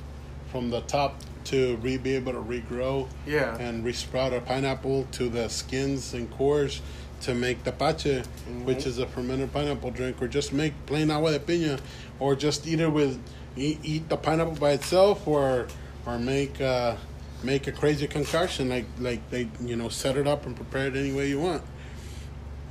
S1: from the top to re, be able to regrow
S2: Yeah.
S1: and resprout a pineapple to the skins and cores to make tepache, which is a fermented pineapple drink, or just make plain agua de piña, or just eat it with eat, eat the pineapple by itself, or or make uh, make a crazy concoction like like they you know set it up and prepare it any way you want.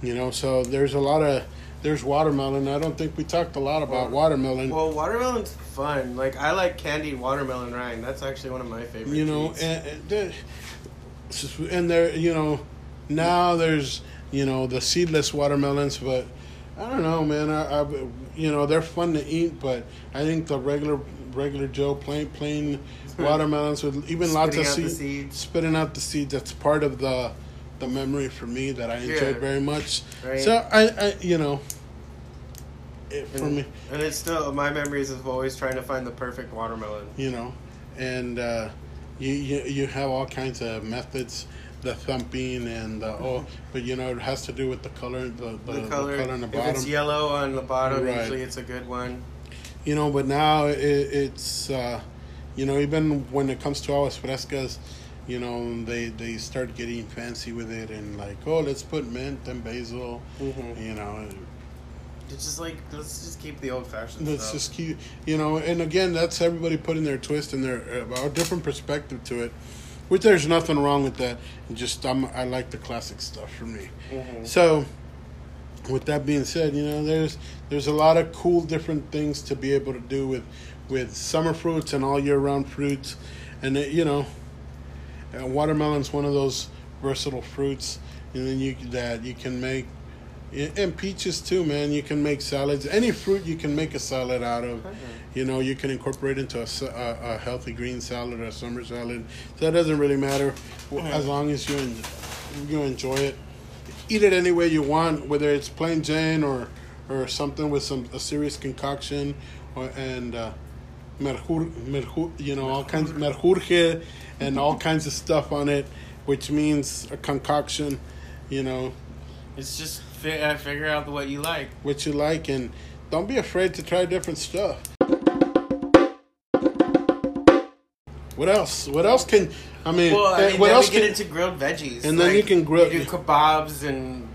S1: You know, so there's a lot of there's watermelon. I don't think we talked a lot about watermelon.
S2: Well, watermelon's fun. Like I like candied watermelon rind. That's actually one of my favorite.
S1: you know, and, and there- and there, you know, now there's you know the seedless watermelons, but I don't know, man. I, I you know they're fun to eat, but I think the regular regular Joe plain plain watermelons with even lots of
S2: Spitting
S1: seeds, spitting out the seeds. That's part of the the memory for me that I enjoyed
S2: Yeah.
S1: very much.
S2: Right.
S1: So I, I you know, it, for
S2: and,
S1: me.
S2: and it's still my memories of always trying to find the perfect watermelon.
S1: you know, and uh, you, you you have all kinds of methods, the thumping and the oh, but you know it has to do with the color, the the,
S2: The color,
S1: the color on the bottom.
S2: if it's yellow on the bottom,
S1: Right.
S2: usually it's a good one.
S1: You know, but now it, it's uh, you know even when it comes to aguas frescas, you know they they start getting fancy with it and like oh let's put mint and basil,
S2: Mhm.
S1: you know.
S2: It's just like let's just keep the old fashioned
S1: Let's
S2: stuff.
S1: just keep, you know, and again, that's everybody putting their twist and their uh, different perspective to it, which there's nothing wrong with that. Just I'm, I like the classic stuff for me.
S2: Mhm.
S1: So, with that being said, you know, there's there's a lot of cool different things to be able to do with with summer fruits and all year round fruits, and it, you know, uh, watermelon's one of those versatile fruits, and then you that you can make. And peaches too, man. You can make salads. Any fruit you can make a salad out of. You know, you can incorporate into a, a, a healthy green salad or a summer salad. So that doesn't really matter, w as long as you en- you enjoy it. Eat it any way you want, whether it's plain Jane or or something with some a serious concoction, or and uh, merjur, merjur, you know, all kinds of merjurje and all kinds of stuff on it, which means a concoction. You know,
S2: It's just fi- uh, figure out what you like.
S1: what you like, and don't be afraid to try different stuff. What else? What else can I mean?
S2: Well, I
S1: eh,
S2: mean,
S1: what
S2: then
S1: else
S2: we get
S1: can?
S2: into grilled veggies,
S1: And then you can grill-
S2: You do kebabs and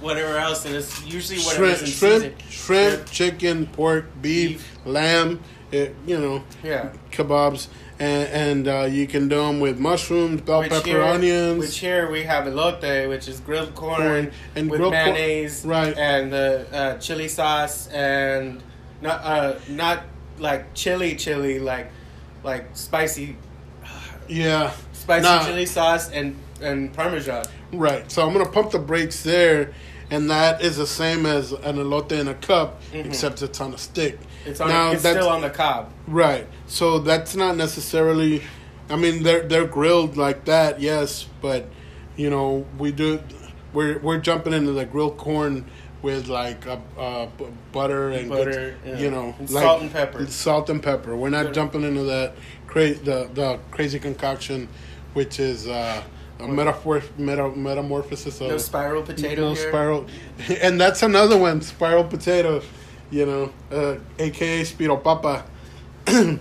S2: whatever else, and it's usually whatever's
S1: shrimp,
S2: in
S1: shrimp, shrimp, chicken, pork, beef,
S2: Beef.
S1: lamb. it, you know,
S2: Yeah.
S1: kebabs, and, and uh, you can do them with mushrooms, bell
S2: Which
S1: pepper,
S2: here,
S1: onions.
S2: Which here we have elote, which is grilled corn,
S1: Corn and
S2: with
S1: grilled
S2: mayonnaise,
S1: right.
S2: and the uh, chili sauce, and not uh, not like chili chili, like like spicy
S1: yeah,
S2: spicy
S1: Nah.
S2: chili sauce and and parmesan.
S1: right. So I'm gonna pump the brakes there, and that is the same as an elote in a cup, except it's on a stick.
S2: Mm-hmm. It's on.
S1: Now,
S2: it's still on the cob.
S1: Right. So that's not necessarily. I mean, they're they're grilled like that, yes, but you know we do. We're we're jumping into the grilled corn with like uh, uh, butter and
S2: Butter,
S1: good-
S2: yeah.
S1: you know,
S2: And
S1: like-
S2: salt and pepper.
S1: Salt and pepper. We're not
S2: Good.
S1: jumping into that cra- the the crazy concoction, which is uh, a metaphor meta, metamorphosis of
S2: No spiral potato
S1: no
S2: here.
S1: spiral, and that's another one. Spiral potato, you know, uh, aka Spiro Papa.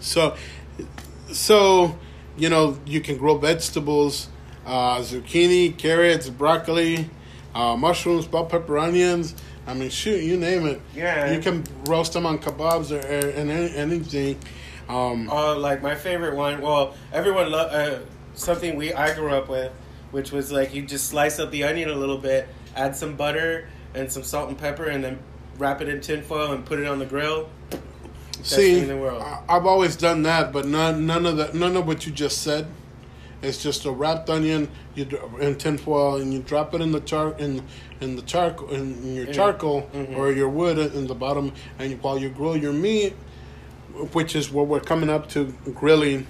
S1: so, so you know, you can grow vegetables, uh, zucchini, carrots, broccoli, uh, mushrooms, bell pepper, onions. I mean, shoot, you name it.
S2: Yeah.
S1: you can roast them on kebabs or, or and any- anything. Um,
S2: Oh, like my favorite one. Well, everyone love. uh, something we I grew up with, which was like you just slice up the onion a little bit, add some butter and some salt and pepper, and then wrap it in tinfoil and put it on the grill. Best
S1: See,
S2: thing in the world.
S1: I- I've always done that, but none none of that none of what you just said. It's just a wrapped onion you in tinfoil, and you drop it in the char in in the charcoal in, your
S2: Yeah.
S1: charcoal
S2: Mhm.
S1: or your wood in the bottom, and you, while you grill your meat, which is what we're coming up to grilling,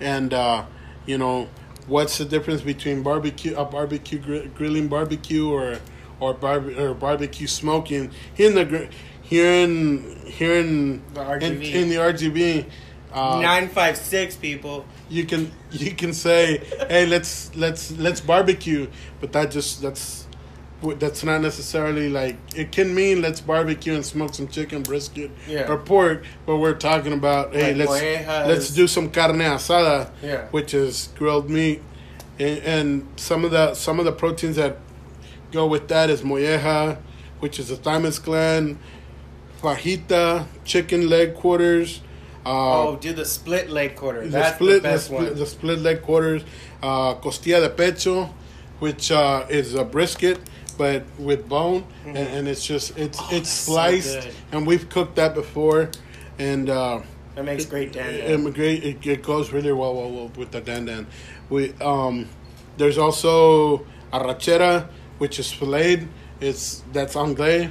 S1: and uh, you know what's the difference between barbecue a barbecue gr- grilling barbecue or or, barbe- or barbecue smoking here in the gr- here in here in
S2: The
S1: in, in the RGB. Uh,
S2: Nine five six people.
S1: you can you can say, "Hey, let's let's let's barbecue," but that just that's that's not necessarily like it can mean let's barbecue and smoke some chicken brisket
S2: Yeah.
S1: or pork, but we're talking about hey,
S2: Like
S1: let's let's do some carne asada,
S2: Yeah.
S1: which is grilled meat, and, and some of the some of the proteins that go with that is molleja, which is a thymus gland, fajita, chicken leg quarters. Uh,
S2: Oh, do the split leg quarters.
S1: the
S2: That's
S1: split,
S2: the best
S1: split,
S2: one.
S1: the split leg quarters, uh, costilla de pecho, which uh, is a brisket but with bone, and, and it's just it's
S2: Oh,
S1: it's
S2: that's so
S1: sliced, and we've cooked that before, and uh,
S2: that makes great dan.
S1: it, it, great- it, it goes really well, well, well with the dandan. We um, there's also arrachera, which is filleted. It's that's anglais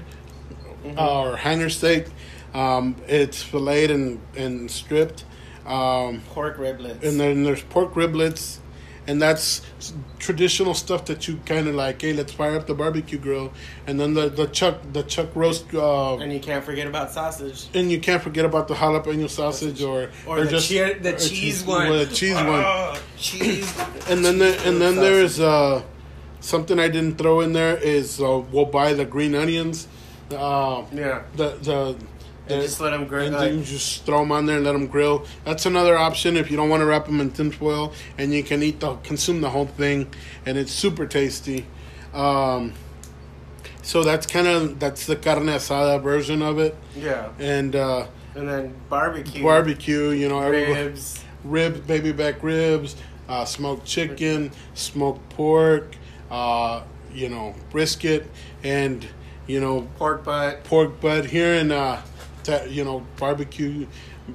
S2: Mm-hmm.
S1: uh, or hanger steak. Um, it's filleted and and stripped. Um,
S2: Pork riblets.
S1: and then there's pork riblets, and that's traditional stuff that you kind of like. Hey, let's fire up the barbecue grill, and then the the chuck the chuck roast. Uh,
S2: and you can't forget about sausage.
S1: and you can't forget about the jalapeno sausage or
S2: Or, the, chea- the
S1: or
S2: cheese one.
S1: or the cheese one.
S2: Oh, cheese.
S1: And then there, and then
S2: Sausage.
S1: there's uh, something I didn't throw in there is uh, we'll buy the green onions. Uh,
S2: Yeah.
S1: the the.
S2: And just let 'em grill,
S1: And
S2: like-
S1: then you just throw them on there and let them grill. That's another option if you don't want to wrap them in tinfoil, and you can eat the consume the whole thing, and it's super tasty. Um, so that's kind of that's the carne asada version of it,
S2: Yeah.
S1: and uh,
S2: And then barbecue.
S1: barbecue. You know,
S2: Ribs.
S1: ribs, baby back ribs, uh, smoked chicken, smoked pork, uh, you know, brisket, and you know,
S2: Pork butt.
S1: pork butt. Here in, uh, te- you know, barbecue.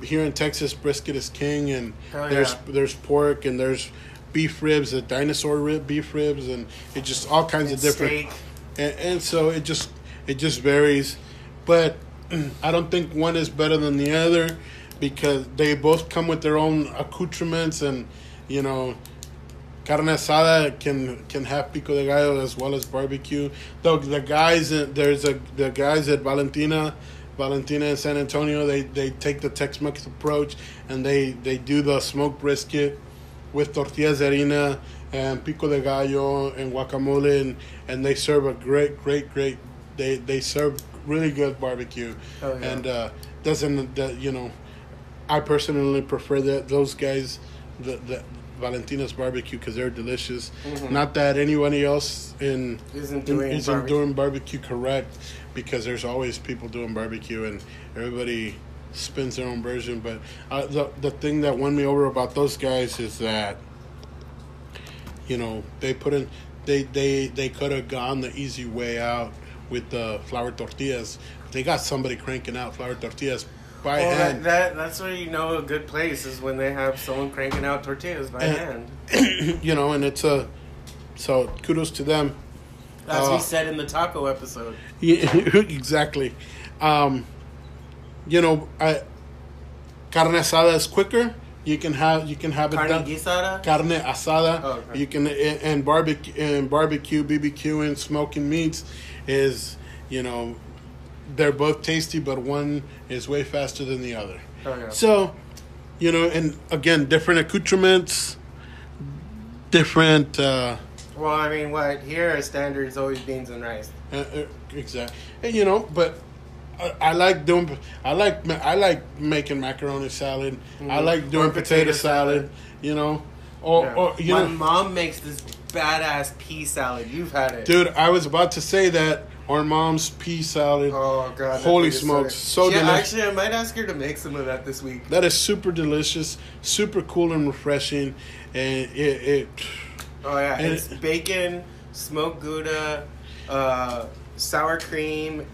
S1: Here in Texas, brisket is king, and
S2: Hell
S1: there's
S2: yeah.
S1: there's pork and there's beef ribs, the dinosaur rib, beef ribs, and it just all kinds
S2: and
S1: of different and, and so it just it just varies but i don't think one is better than the other because they both come with their own accoutrements and you know carne asada can can have pico de gallo as well as barbecue though the guys there's a the guys at valentina valentina in san antonio they they take the tex-mex approach and they they do the smoked brisket with tortillas de harina and pico de gallo and guacamole and, and they serve a great great great they they serve really good barbecue
S2: Oh, yeah.
S1: and uh doesn't that you know i personally prefer that those guys the the valentina's barbecue because they're delicious not that anybody else in
S2: Mm-hmm. Isn't doing
S1: isn't
S2: barbecue.
S1: doing barbecue correct because there's always people doing barbecue and everybody spins their own version. But uh, the the thing that won me over about those guys is that you know they put in they they they could have gone the easy way out with the flour tortillas. They got somebody cranking out flour tortillas by
S2: Well, that,
S1: hand.
S2: that that's where you know a good place is when they have someone cranking out tortillas by
S1: And-
S2: hand.
S1: you know, and it's a so kudos to them.
S2: As
S1: Uh,
S2: we said in the taco episode.
S1: Yeah, exactly. Um, you know, I, carne asada is quicker. You can have you can have it
S2: Carne
S1: done.
S2: guisada.
S1: Carne asada.
S2: Oh, okay.
S1: You can and and barbecue and barbecue, BBQ, and smoking meats is you know they're both tasty, but one is way faster than the other.
S2: Oh, yeah.
S1: So, you know, and again, different accoutrements, different. Uh,
S2: Well, I mean, what here are standard is always beans and rice.
S1: Uh, uh, exactly. And you know, but I, I like doing. I like I like making macaroni salad. I
S2: Mhm.
S1: like doing potato,
S2: potato
S1: salad,
S2: salad.
S1: You know, or
S2: Yeah.
S1: or you
S2: My
S1: know,
S2: mom makes this badass pea salad. You've had it,
S1: dude. I was about to say that our mom's pea salad.
S2: Oh god!
S1: Holy smokes,
S2: so,
S1: so.
S2: Yeah,
S1: delicious.
S2: Actually, I might ask her to make some of that this week.
S1: That is super delicious, super cool and refreshing, and it. it
S2: Oh yeah,
S1: And
S2: it's bacon, smoked gouda, uh, sour cream.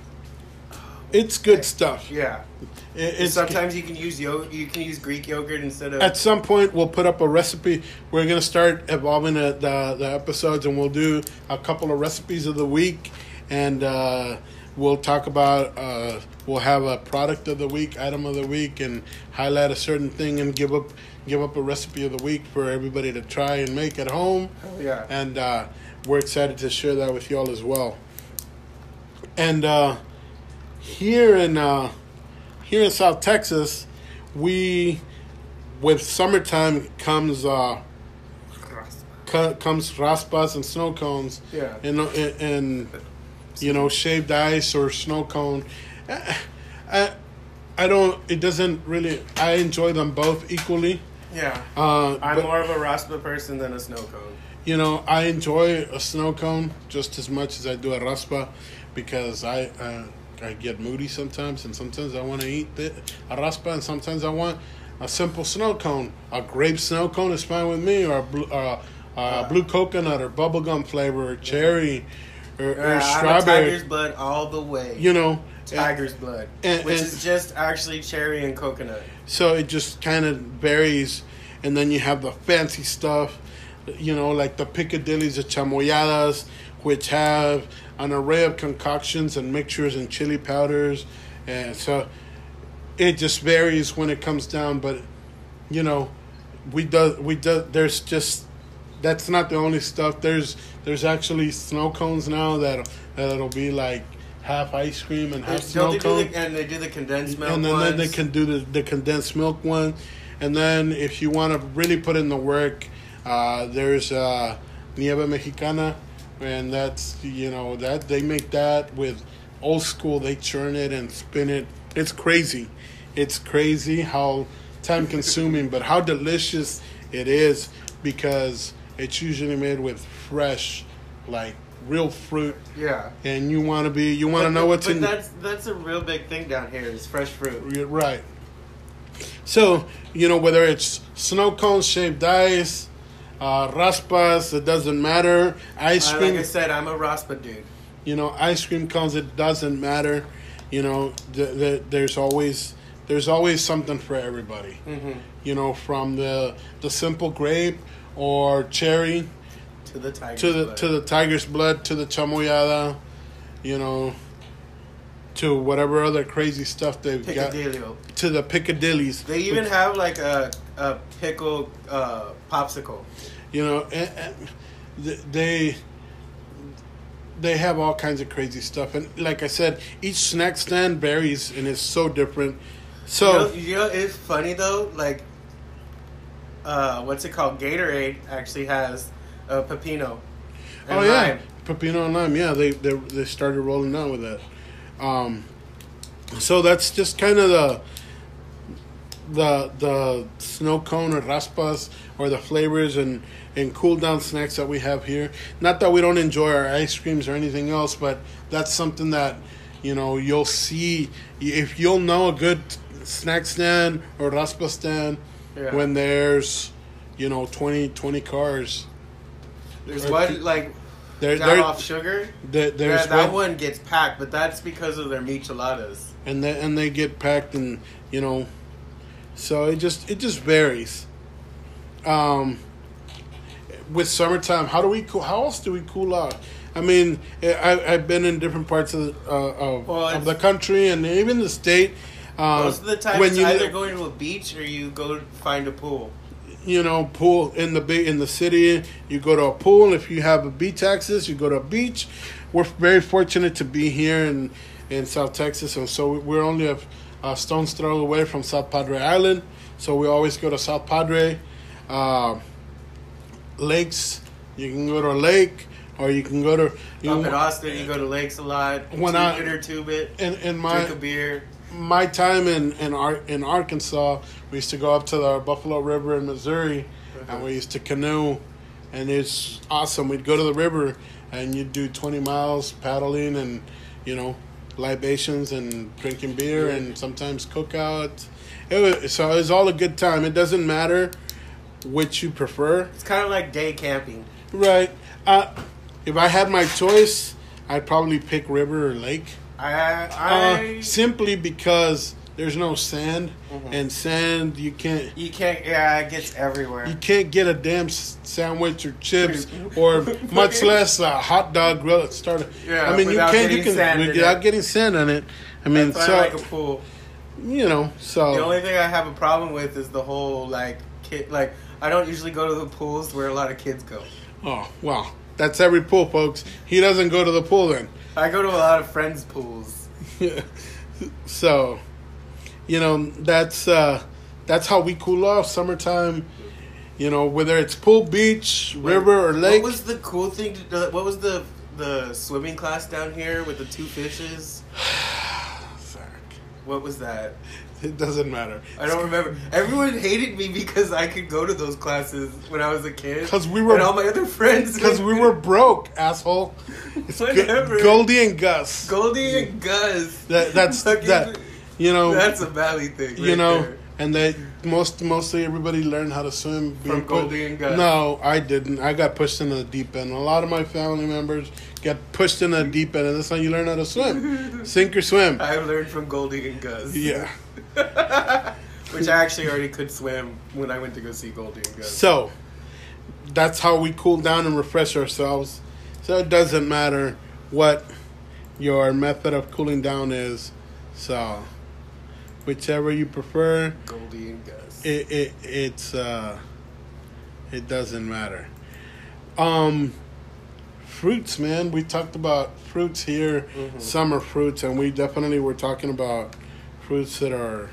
S1: it's good stuff.
S2: Yeah.
S1: It- it's
S2: Sometimes you can use yo- you can use Greek yogurt instead of.
S1: at some point we'll put up a recipe we're going to start evolving the, the, the episodes and we'll do a couple of recipes of the week and uh, we'll talk about uh, we'll have a product of the week item of the week and highlight a certain thing and give up give up a recipe of the week for everybody to try and make at home
S2: Oh, yeah.
S1: and uh, we're excited to share that with y'all as well and uh, here in uh, here in South Texas, we with summertime comes uh, co- comes raspas and snow cones,
S2: Yeah.
S1: and and, and you know shaved ice or snow cone. I, I don't. It doesn't really. I enjoy them both equally.
S2: Yeah.
S1: Uh,
S2: I'm
S1: but-
S2: more of a raspa person than a snow cone.
S1: you know, I enjoy a snow cone just as much as I do a raspa because I uh, I get moody sometimes, and sometimes I want to eat the, a raspa, and sometimes I want a simple snow cone. A grape snow cone is fine with me, or a blue, uh, uh, blue coconut, or bubblegum flavor, or cherry, or, or
S2: Yeah, I'm a
S1: strawberry.
S2: tiger's blood all the way.
S1: You know,
S2: tiger's blood,
S1: and-
S2: which
S1: and-
S2: is just actually cherry and coconut.
S1: So it just kind of varies, and then you have the fancy stuff, you know, like the picadillies, the chamoyadas, which have an array of concoctions and mixtures and chili powders, and so it just varies when it comes down. But you know, we do we do there's just that's not the only stuff. There's there's actually snow cones now that that'll be like half ice cream and half
S2: Don't
S1: snow
S2: they the, and they do the condensed milk
S1: and then, then they can do the, the condensed milk one. And then if you want to really put in the work uh, there's uh, nieve mexicana. And that's you know that they make that with old school. They churn it and spin it. It's crazy. It's crazy how time consuming but how delicious it is because it's usually made with fresh like real fruit
S2: yeah.
S1: and you want to be you want to know what's
S2: but
S1: in
S2: that's that's a real big thing down here is fresh fruit.
S1: Yeah, Right. So, you know, whether it's snow cone shaped ice, uh, raspas, it doesn't matter. Ice
S2: Uh,
S1: cream,
S2: like I said, I'm a raspa dude.
S1: you know, ice cream cones, it doesn't matter. You know, the, the, there's always there's always something for everybody.
S2: Mm-hmm.
S1: You know, from the the simple grape or cherry
S2: To the tiger.
S1: to the to the tiger's blood to the chamoyada, you know, to whatever other crazy stuff they've got to the Piccadillys.
S2: They even have like a a pickle uh, popsicle.
S1: you know and, and they they have all kinds of crazy stuff and like i said each snack stand varies and is so different so
S2: you, know, you know, it's funny though. Like, uh, what's it called? Gatorade actually has a pepino. and
S1: oh yeah
S2: lime.
S1: pepino and lime yeah they, they they started rolling out with that um so that's just kind of the the the snow cone or raspas or the flavors and and cool down snacks that we have here. Not that we don't enjoy our ice creams or anything else, but that's something that you know you'll see if you'll know a good snack stand or raspa stand
S2: Yeah.
S1: when there's you know 20, 20 cars.
S2: There's
S1: or
S2: one like
S1: There,
S2: down
S1: there,
S2: off sugar.
S1: there- there's
S2: yeah, that
S1: one-
S2: one gets packed, but that's because of their micheladas.
S1: and they, and they get packed and you know so it just it just varies um with summertime how do we cool how else do we cool off? i mean I, i've been in different parts of, uh, of,
S2: Well,
S1: of the country and even the state uh,
S2: Most of the time,
S1: when
S2: it's
S1: you
S2: either going to a beach or you go find a pool.
S1: You know pool in the big in the city you go to a pool if you have a beach access you go to a beach we're very fortunate to be here in in south texas and so we're only a, a stone's throw away from south padre island so we always go to south padre uh, lakes you can go to a lake or you can go to you
S2: Up in Austin, you go to lakes a lot.
S1: When I-
S2: it or tube it.
S1: in, in my
S2: drink a beer.
S1: My time in in, Ar- in Arkansas, we used to go up to the Buffalo River in Missouri, and we used to canoe, and it's awesome. We'd go to the river, and you'd do twenty miles paddling, and you know, libations and drinking beer, and sometimes cookouts. It was so it was all a good time. It doesn't matter which you prefer,
S2: It's kind of like day camping.
S1: right? Uh, if I had my choice, I'd probably pick river or lake.
S2: I,
S1: Uh, simply because there's no sand,
S2: Mhm.
S1: and sand you can't
S2: you can't. Yeah, it gets everywhere.
S1: you can't get a damn sandwich or chips or much less a hot dog grill. Start.
S2: Yeah,
S1: I mean you can't you can
S2: sand
S1: without getting sand on it. I mean so
S2: I like a pool.
S1: you know so
S2: The only thing I have a problem with is the whole like kid. Like I don't usually go to the pools where a lot of kids go.
S1: oh well that's every pool, folks. He doesn't go to the pool then.
S2: I go to a lot of friends' pools.
S1: so you know that's uh that's how we cool off summertime. You know whether it's pool, beach, river, or lake.
S2: What was the cool thing? To, uh, what was the the swimming class down here with the two fishes? What was that?
S1: It doesn't matter.
S2: I don't remember. Everyone hated me because I could go to those classes when I was a kid.
S1: 'Cause we were-
S2: and all my other friends.
S1: Because we were broke, asshole. It's
S2: Whatever.
S1: Goldie and Gus.
S2: Goldie and Gus.
S1: That that's
S2: Fucking-
S1: that. You know.
S2: That's a valley thing.
S1: you know.
S2: there.
S1: And they most mostly everybody learned how to swim
S2: From Goldie and Gus.
S1: No, I didn't. I got pushed into the deep end. A lot of my family members get pushed in the deep end, and that's how you learn how to swim. Sink or swim.
S2: I learned from Goldie and Gus.
S1: Yeah.
S2: Which I actually already could swim when I went to go see Goldie and Gus.
S1: So that's how we cool down and refresh ourselves. So it doesn't matter what your method of cooling down is. So whichever you prefer,
S2: Goldie and Gus.
S1: it, it it's uh it doesn't matter. Um fruits, man. We talked about fruits here,
S2: Mhm.
S1: summer fruits, and we definitely were talking about fruits that are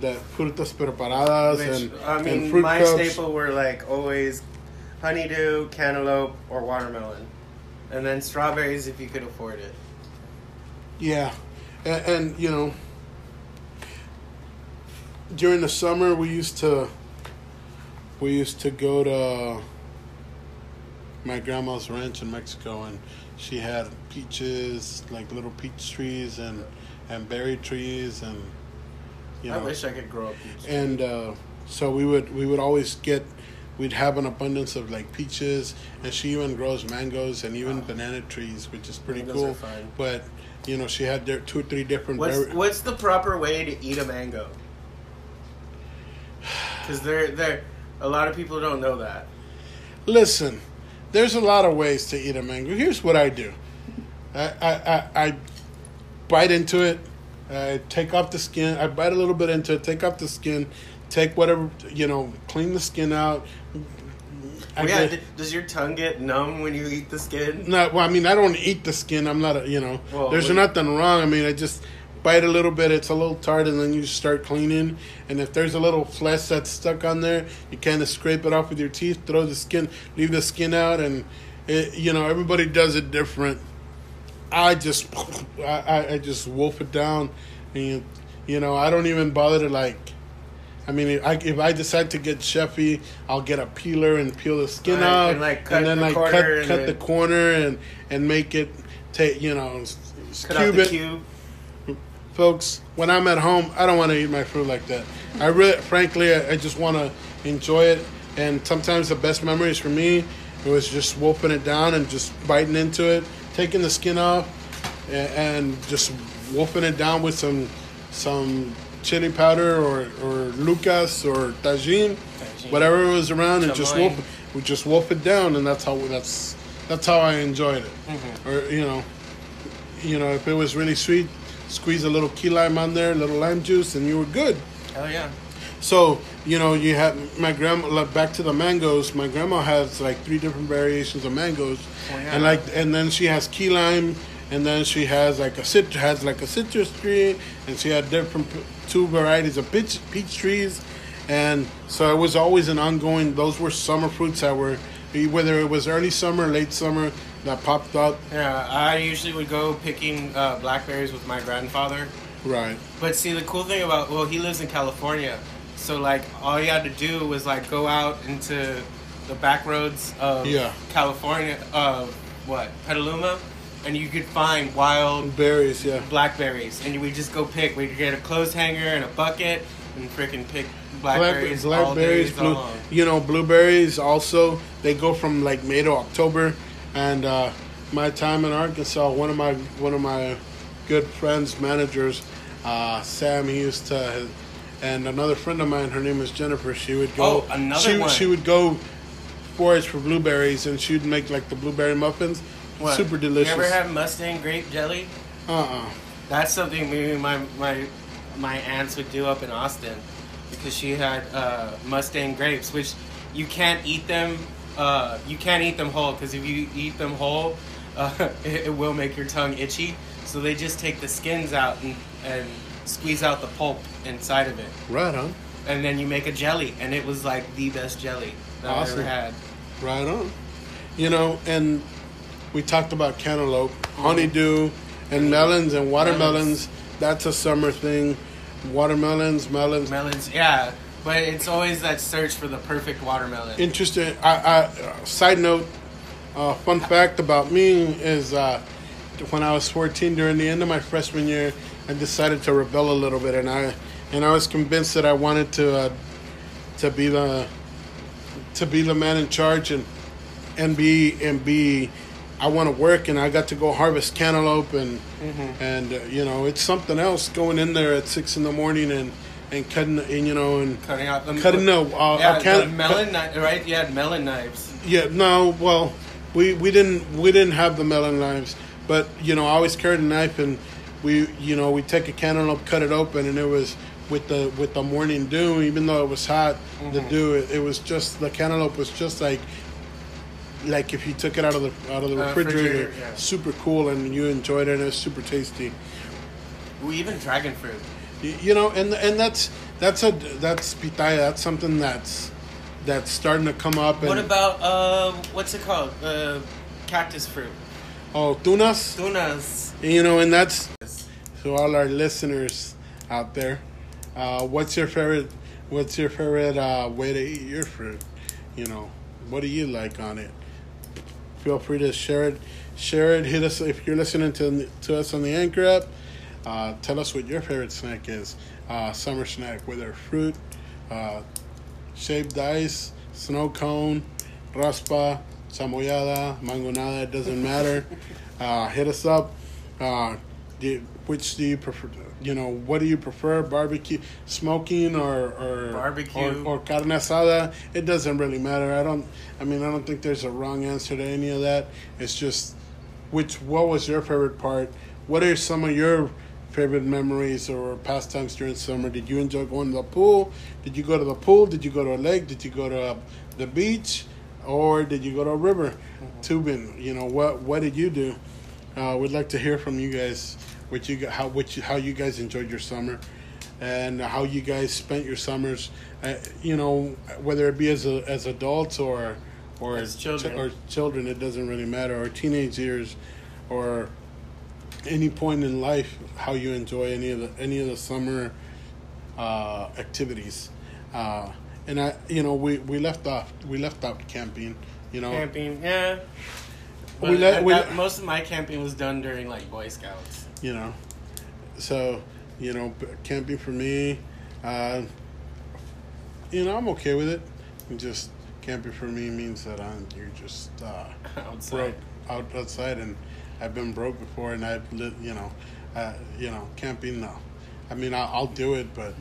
S1: that frutas preparadas
S2: Which,
S1: and,
S2: I
S1: and
S2: mean,
S1: fruit
S2: my
S1: cups.
S2: staple were like always honeydew, cantaloupe, or watermelon. And then strawberries if you could afford it.
S1: Yeah, and, and you know, during the summer we used to we used to go to my grandma's ranch in Mexico, and she had peaches, like little peach trees, and and berry trees, and you know.
S2: I wish I could grow up peach.
S1: and uh, so we would we would always get we'd have an abundance of like peaches and she even grows mangoes and even banana trees which is pretty
S2: Mangoes are
S1: cool
S2: fine.
S1: but you know she had there two or three different
S2: What's
S1: berry-
S2: what's the proper way to eat a mango? Because they're they're a lot of people don't know that.
S1: listen there's a lot of ways to eat a mango here's what i do i i i, I bite into it I take off the skin. I bite a little bit into it. Take off the skin. Take whatever you know. Clean the skin out. I
S2: Well, yeah,
S1: get-
S2: does your tongue get numb when you eat the skin?
S1: No, well, I mean, I don't eat the skin. I'm not, a, you know.
S2: Well,
S1: there's nothing wrong. I mean, I just bite a little bit. It's a little tart, and then you start cleaning. And if there's a little flesh that's stuck on there, you kind of scrape it off with your teeth. Throw the skin, leave the skin out, and it, you know everybody does it different. I just, I, I- I just wolf it down, and you, you know, I don't even bother to like. I mean, if I, if I decide to get chefy, I'll get a peeler and peel the skin
S2: Right,
S1: out,
S2: and, like,
S1: and then
S2: the
S1: like cut cut the corner and and make it take you know s- s-
S2: Cut
S1: cube it.
S2: cube.
S1: Folks, when I'm at home, I don't want to eat my food like that. I really, frankly, I, I just want to enjoy it. And sometimes the best memories for me, it was just wolfing it down and just biting into it, taking the skin off, and, and just wolfing it down with some some chili powder or, or Lucas or Tajin,
S2: Tajin.
S1: whatever was around, and just wolf, we just wolf it down, and that's how that's that's how I enjoyed it.
S2: Mm-hmm.
S1: Or you know, you know, if it was really sweet, squeeze a little key lime on there, a little lime juice, and you were good.
S2: Hell yeah.
S1: So you know, you have my grandma. like, Back to the mangoes. My grandma has like three different variations of mangoes,
S2: Oh, yeah.
S1: and like, and then she has key lime, and then she has like a cit has like a citrus tree, and she had different p- two varieties of peach peach trees, and so it was always an ongoing. Those were summer fruits that were, whether it was early summer, late summer, that popped up.
S2: Yeah, I usually would go picking uh, blackberries with my grandfather.
S1: Right.
S2: But see, the cool thing about well, he lives in California, so like all you had to do was like go out into the back roads of
S1: Yeah.
S2: California, uh, what Petaluma, and you could find wild
S1: Berries. Yeah.
S2: blackberries, and we just go pick. We'd get a clothes hanger and a bucket, and freaking pick blackberries,
S1: blackberries,
S2: days
S1: blue, you know, blueberries. Also, they go from like May to October. And uh, my time in Arkansas, one of my one of my good friends, managers, uh, Sam, he used to, and another friend of mine, her name is Jennifer. She would go.
S2: Oh, another
S1: she,
S2: one.
S1: She would go forage for blueberries, and she'd make like the blueberry muffins.
S2: What?
S1: Super delicious.
S2: You ever had Mustang grape jelly?
S1: uh uh
S2: That's something maybe my my my aunts would do up in Austin because she had uh, Mustang grapes, which you can't eat them. Uh, you can't eat them whole because if you eat them whole, uh, it, it will make your tongue itchy. So they just take the skins out and, and squeeze out the pulp inside of it,
S1: Right on.
S2: and then you make a jelly. And it was like the best jelly that I've ever had.
S1: Right on. You know, and we talked about cantaloupe,
S2: Mm-hmm.
S1: honeydew, and melons and watermelons. That's a summer thing. Watermelons, melons.
S2: Melons, yeah, but it's always that search for the perfect watermelon.
S1: Interesting. I, I uh, side note, uh, fun fact about me is uh, when I was 14, during the end of my freshman year, I decided to rebel a little bit, and I and I was convinced that I wanted to uh, to be the to be the man in charge and and be and be I want to work and I got to go harvest cantaloupe and and uh, you know it's something else going in there at six in the morning and and cutting and you know and
S2: cutting out the
S1: cutting no uh,
S2: yeah,
S1: I can't
S2: the melon knife, right? You had melon knives.
S1: yeah no well we we didn't we didn't have the melon knives but you know I always carried a knife and we you know we take a cantaloupe cut it open and it was with the with the morning dew even though it was hot the dew it, it was just the cantaloupe was just like like if you took it out of the out of the
S2: Uh,
S1: refrigerator,
S2: refrigerator, yeah.
S1: super cool and you enjoyed it and it was super tasty
S2: We even dragon fruit.
S1: You know and and that's that's a that's pitaya that's something that's that's starting to come up and
S2: What about uh, what's it called? Uh, cactus fruit.
S1: oh tunas
S2: Tunas.
S1: you know and that's so all our listeners out there uh, what's your favorite what's your favorite uh, way to eat your fruit you know what do you like on it feel free to share it share it hit us if you're listening to, to us on the anchor app uh, tell us what your favorite snack is. Uh, summer snack whether fruit uh, shaved ice snow cone raspa chamoyada mangonada it doesn't matter. Uh, hit us up. Uh, do, which do you prefer you know what do you prefer barbecue smoking or or
S2: Barbecue.
S1: or, or carne asada? It doesn't really matter. I don't i mean i don't think there's a wrong answer to any of that. It's just which what was your favorite part? What are some of your favorite memories or pastimes during summer? Did you enjoy going to the pool? Did you go to the pool? Did you go to a lake? Did you go to the beach? Or did you go to a river? Tubing you know what what did you do? Uh, we'd like to hear from you guys what you how what you, how you guys enjoyed your summer and how you guys spent your summers uh, you know whether it be as a, as adults or or
S2: As children.
S1: or children it doesn't really matter or teenage years or any point in life how you enjoy any of the any of the summer uh, activities uh, and I you know we, we left off we left out camping you know
S2: Camping, yeah.
S1: We let- we
S2: that- most of my camping was done during like Boy Scouts.
S1: you know so you know, camping for me, uh, you know, I'm okay with it. Just camping for me means that I'm you're just uh,
S2: Outside.
S1: broke out outside, and I've been broke before, and I've li- you know, uh, you know, camping. No, I mean I'll, I'll do it, but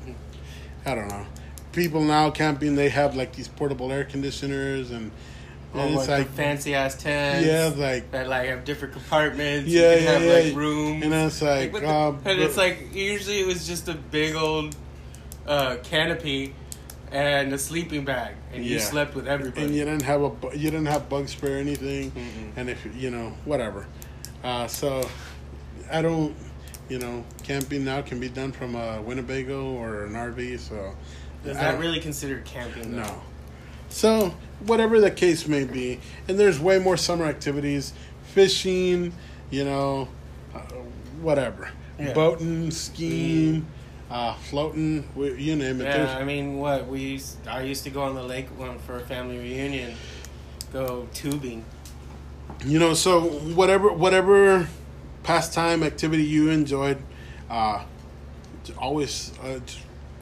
S1: I don't know. People now camping, they have like these portable air conditioners, and, and it's like
S2: the fancy ass tents.
S1: yeah, like
S2: that like have different compartments.
S1: Yeah, yeah,
S2: have
S1: yeah.
S2: like rooms.
S1: And it's like,
S2: the-
S1: uh,
S2: and it's like usually it was just a big old uh, canopy and a sleeping bag, and you slept with everybody.
S1: and you didn't have a you didn't have bug spray or anything,
S2: Mm-mm.
S1: and if you know whatever, uh, so I don't, you know, camping now can be done from a Winnebago or an RV, so
S2: Is that really considered camping? Though?
S1: no. So whatever the case may be, and there's way more summer activities, fishing, you know, uh, whatever,
S2: Yeah.
S1: boating, skiing, uh, floating, you name it.
S2: Yeah,
S1: There's-
S2: I mean, what we used, I used to go on the lake when, for a family reunion, go tubing.
S1: You know so whatever whatever pastime activity you enjoyed uh always uh,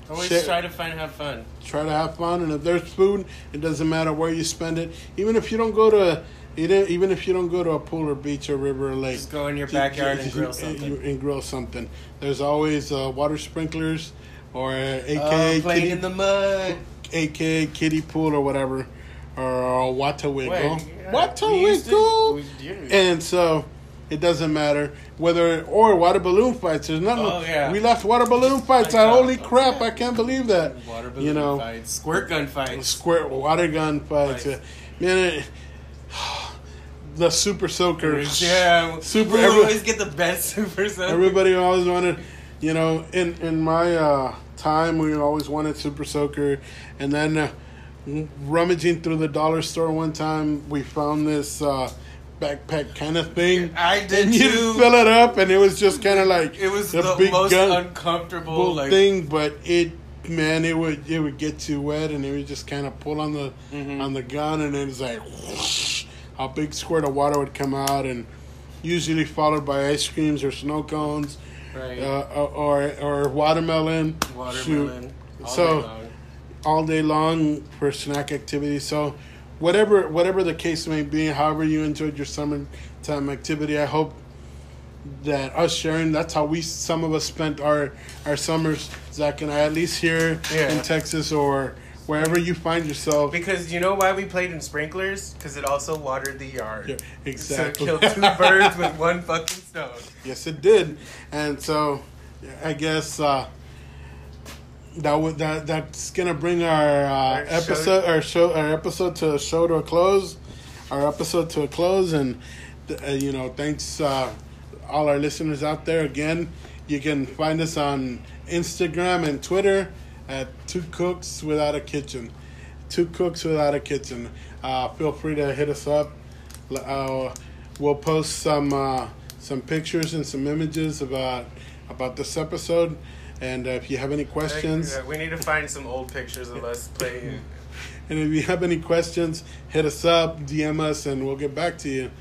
S2: Always
S1: share-
S2: try to find have fun.
S1: try to have fun and if there's food it doesn't matter where you spend it even if you don't go to even if you don't go to a pool or beach or river or lake
S2: Just go in your backyard and grill something.
S1: and grill something there's always uh, water sprinklers or uh, aka
S2: Oh, playing in the mud.
S1: aka kiddie pool or whatever or uh, water wiggle
S2: yeah,
S1: water
S2: we used to-
S1: wiggle
S2: we- yeah.
S1: and so it doesn't matter whether or water balloon fights. There's nothing.
S2: Oh, yeah.
S1: We left water balloon fights. Out. Holy crap! I can't believe that.
S2: Water balloon
S1: you know,
S2: fights, squirt gun fights.
S1: squirt water gun fights.
S2: Right.
S1: Uh, Man, it, the super soakers.
S2: Yeah,
S1: super.
S2: We
S1: every-
S2: always get the best super soaker.
S1: everybody always wanted. You know, in in my uh, time, we always wanted super soaker, and then. Uh, rummaging through the dollar store one time we found this uh, backpack kind of thing
S2: I did
S1: and you
S2: too.
S1: fill it up, and it was just kind of like
S2: It was the
S1: big
S2: most
S1: gun
S2: uncomfortable. Like,
S1: thing, but it man, it would it would get too wet, and it would just kind of pull on the
S2: Mhm.
S1: on the gun, and it was like whoosh, a big squirt of water would come out, and usually followed by ice creams or snow cones,
S2: right?
S1: uh, or or watermelon,
S2: Watermelon.
S1: So-. All day long for snack activities. So, whatever whatever the case may be, however you enjoyed your summertime activity, I hope that us sharing that's how we some of us spent our our summers, Zach and I, at least here
S2: Yeah.
S1: in Texas or wherever you find yourself.
S2: Because you know why we played in sprinklers? Because it also watered the yard.
S1: Yeah, exactly.
S2: So it killed two birds with one fucking stone.
S1: Yes, it did, and so I guess uh, that would that that's gonna bring our, uh,
S2: Our show-
S1: episode our show our episode to a show to a close, our episode to a close, and uh, you know thanks uh, all our listeners out there again. You can find us on Instagram and Twitter at Two Cooks Without a Kitchen. Two Cooks Without a Kitchen. Uh, feel free to hit us up. Uh, we'll post some uh, some pictures and some images about about this episode. And uh, if you have any questions,
S2: we need to find some old pictures of us playing.
S1: and if you have any questions, hit us up, DM us, and we'll get back to you.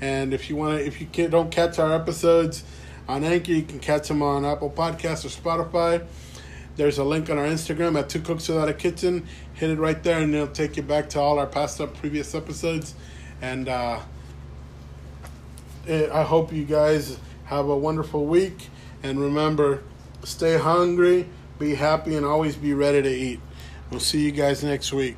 S1: And if you want to, if you can, don't catch our episodes on Anchor, you can catch them on Apple Podcasts or Spotify. There's a link on our Instagram at Two Cooks Without a Kitchen. Hit it right there, and it'll take you back to all our past up previous episodes. And uh, eh, I hope you guys have a wonderful week. And remember, stay hungry, be happy, and always be ready to eat. We'll see you guys next week.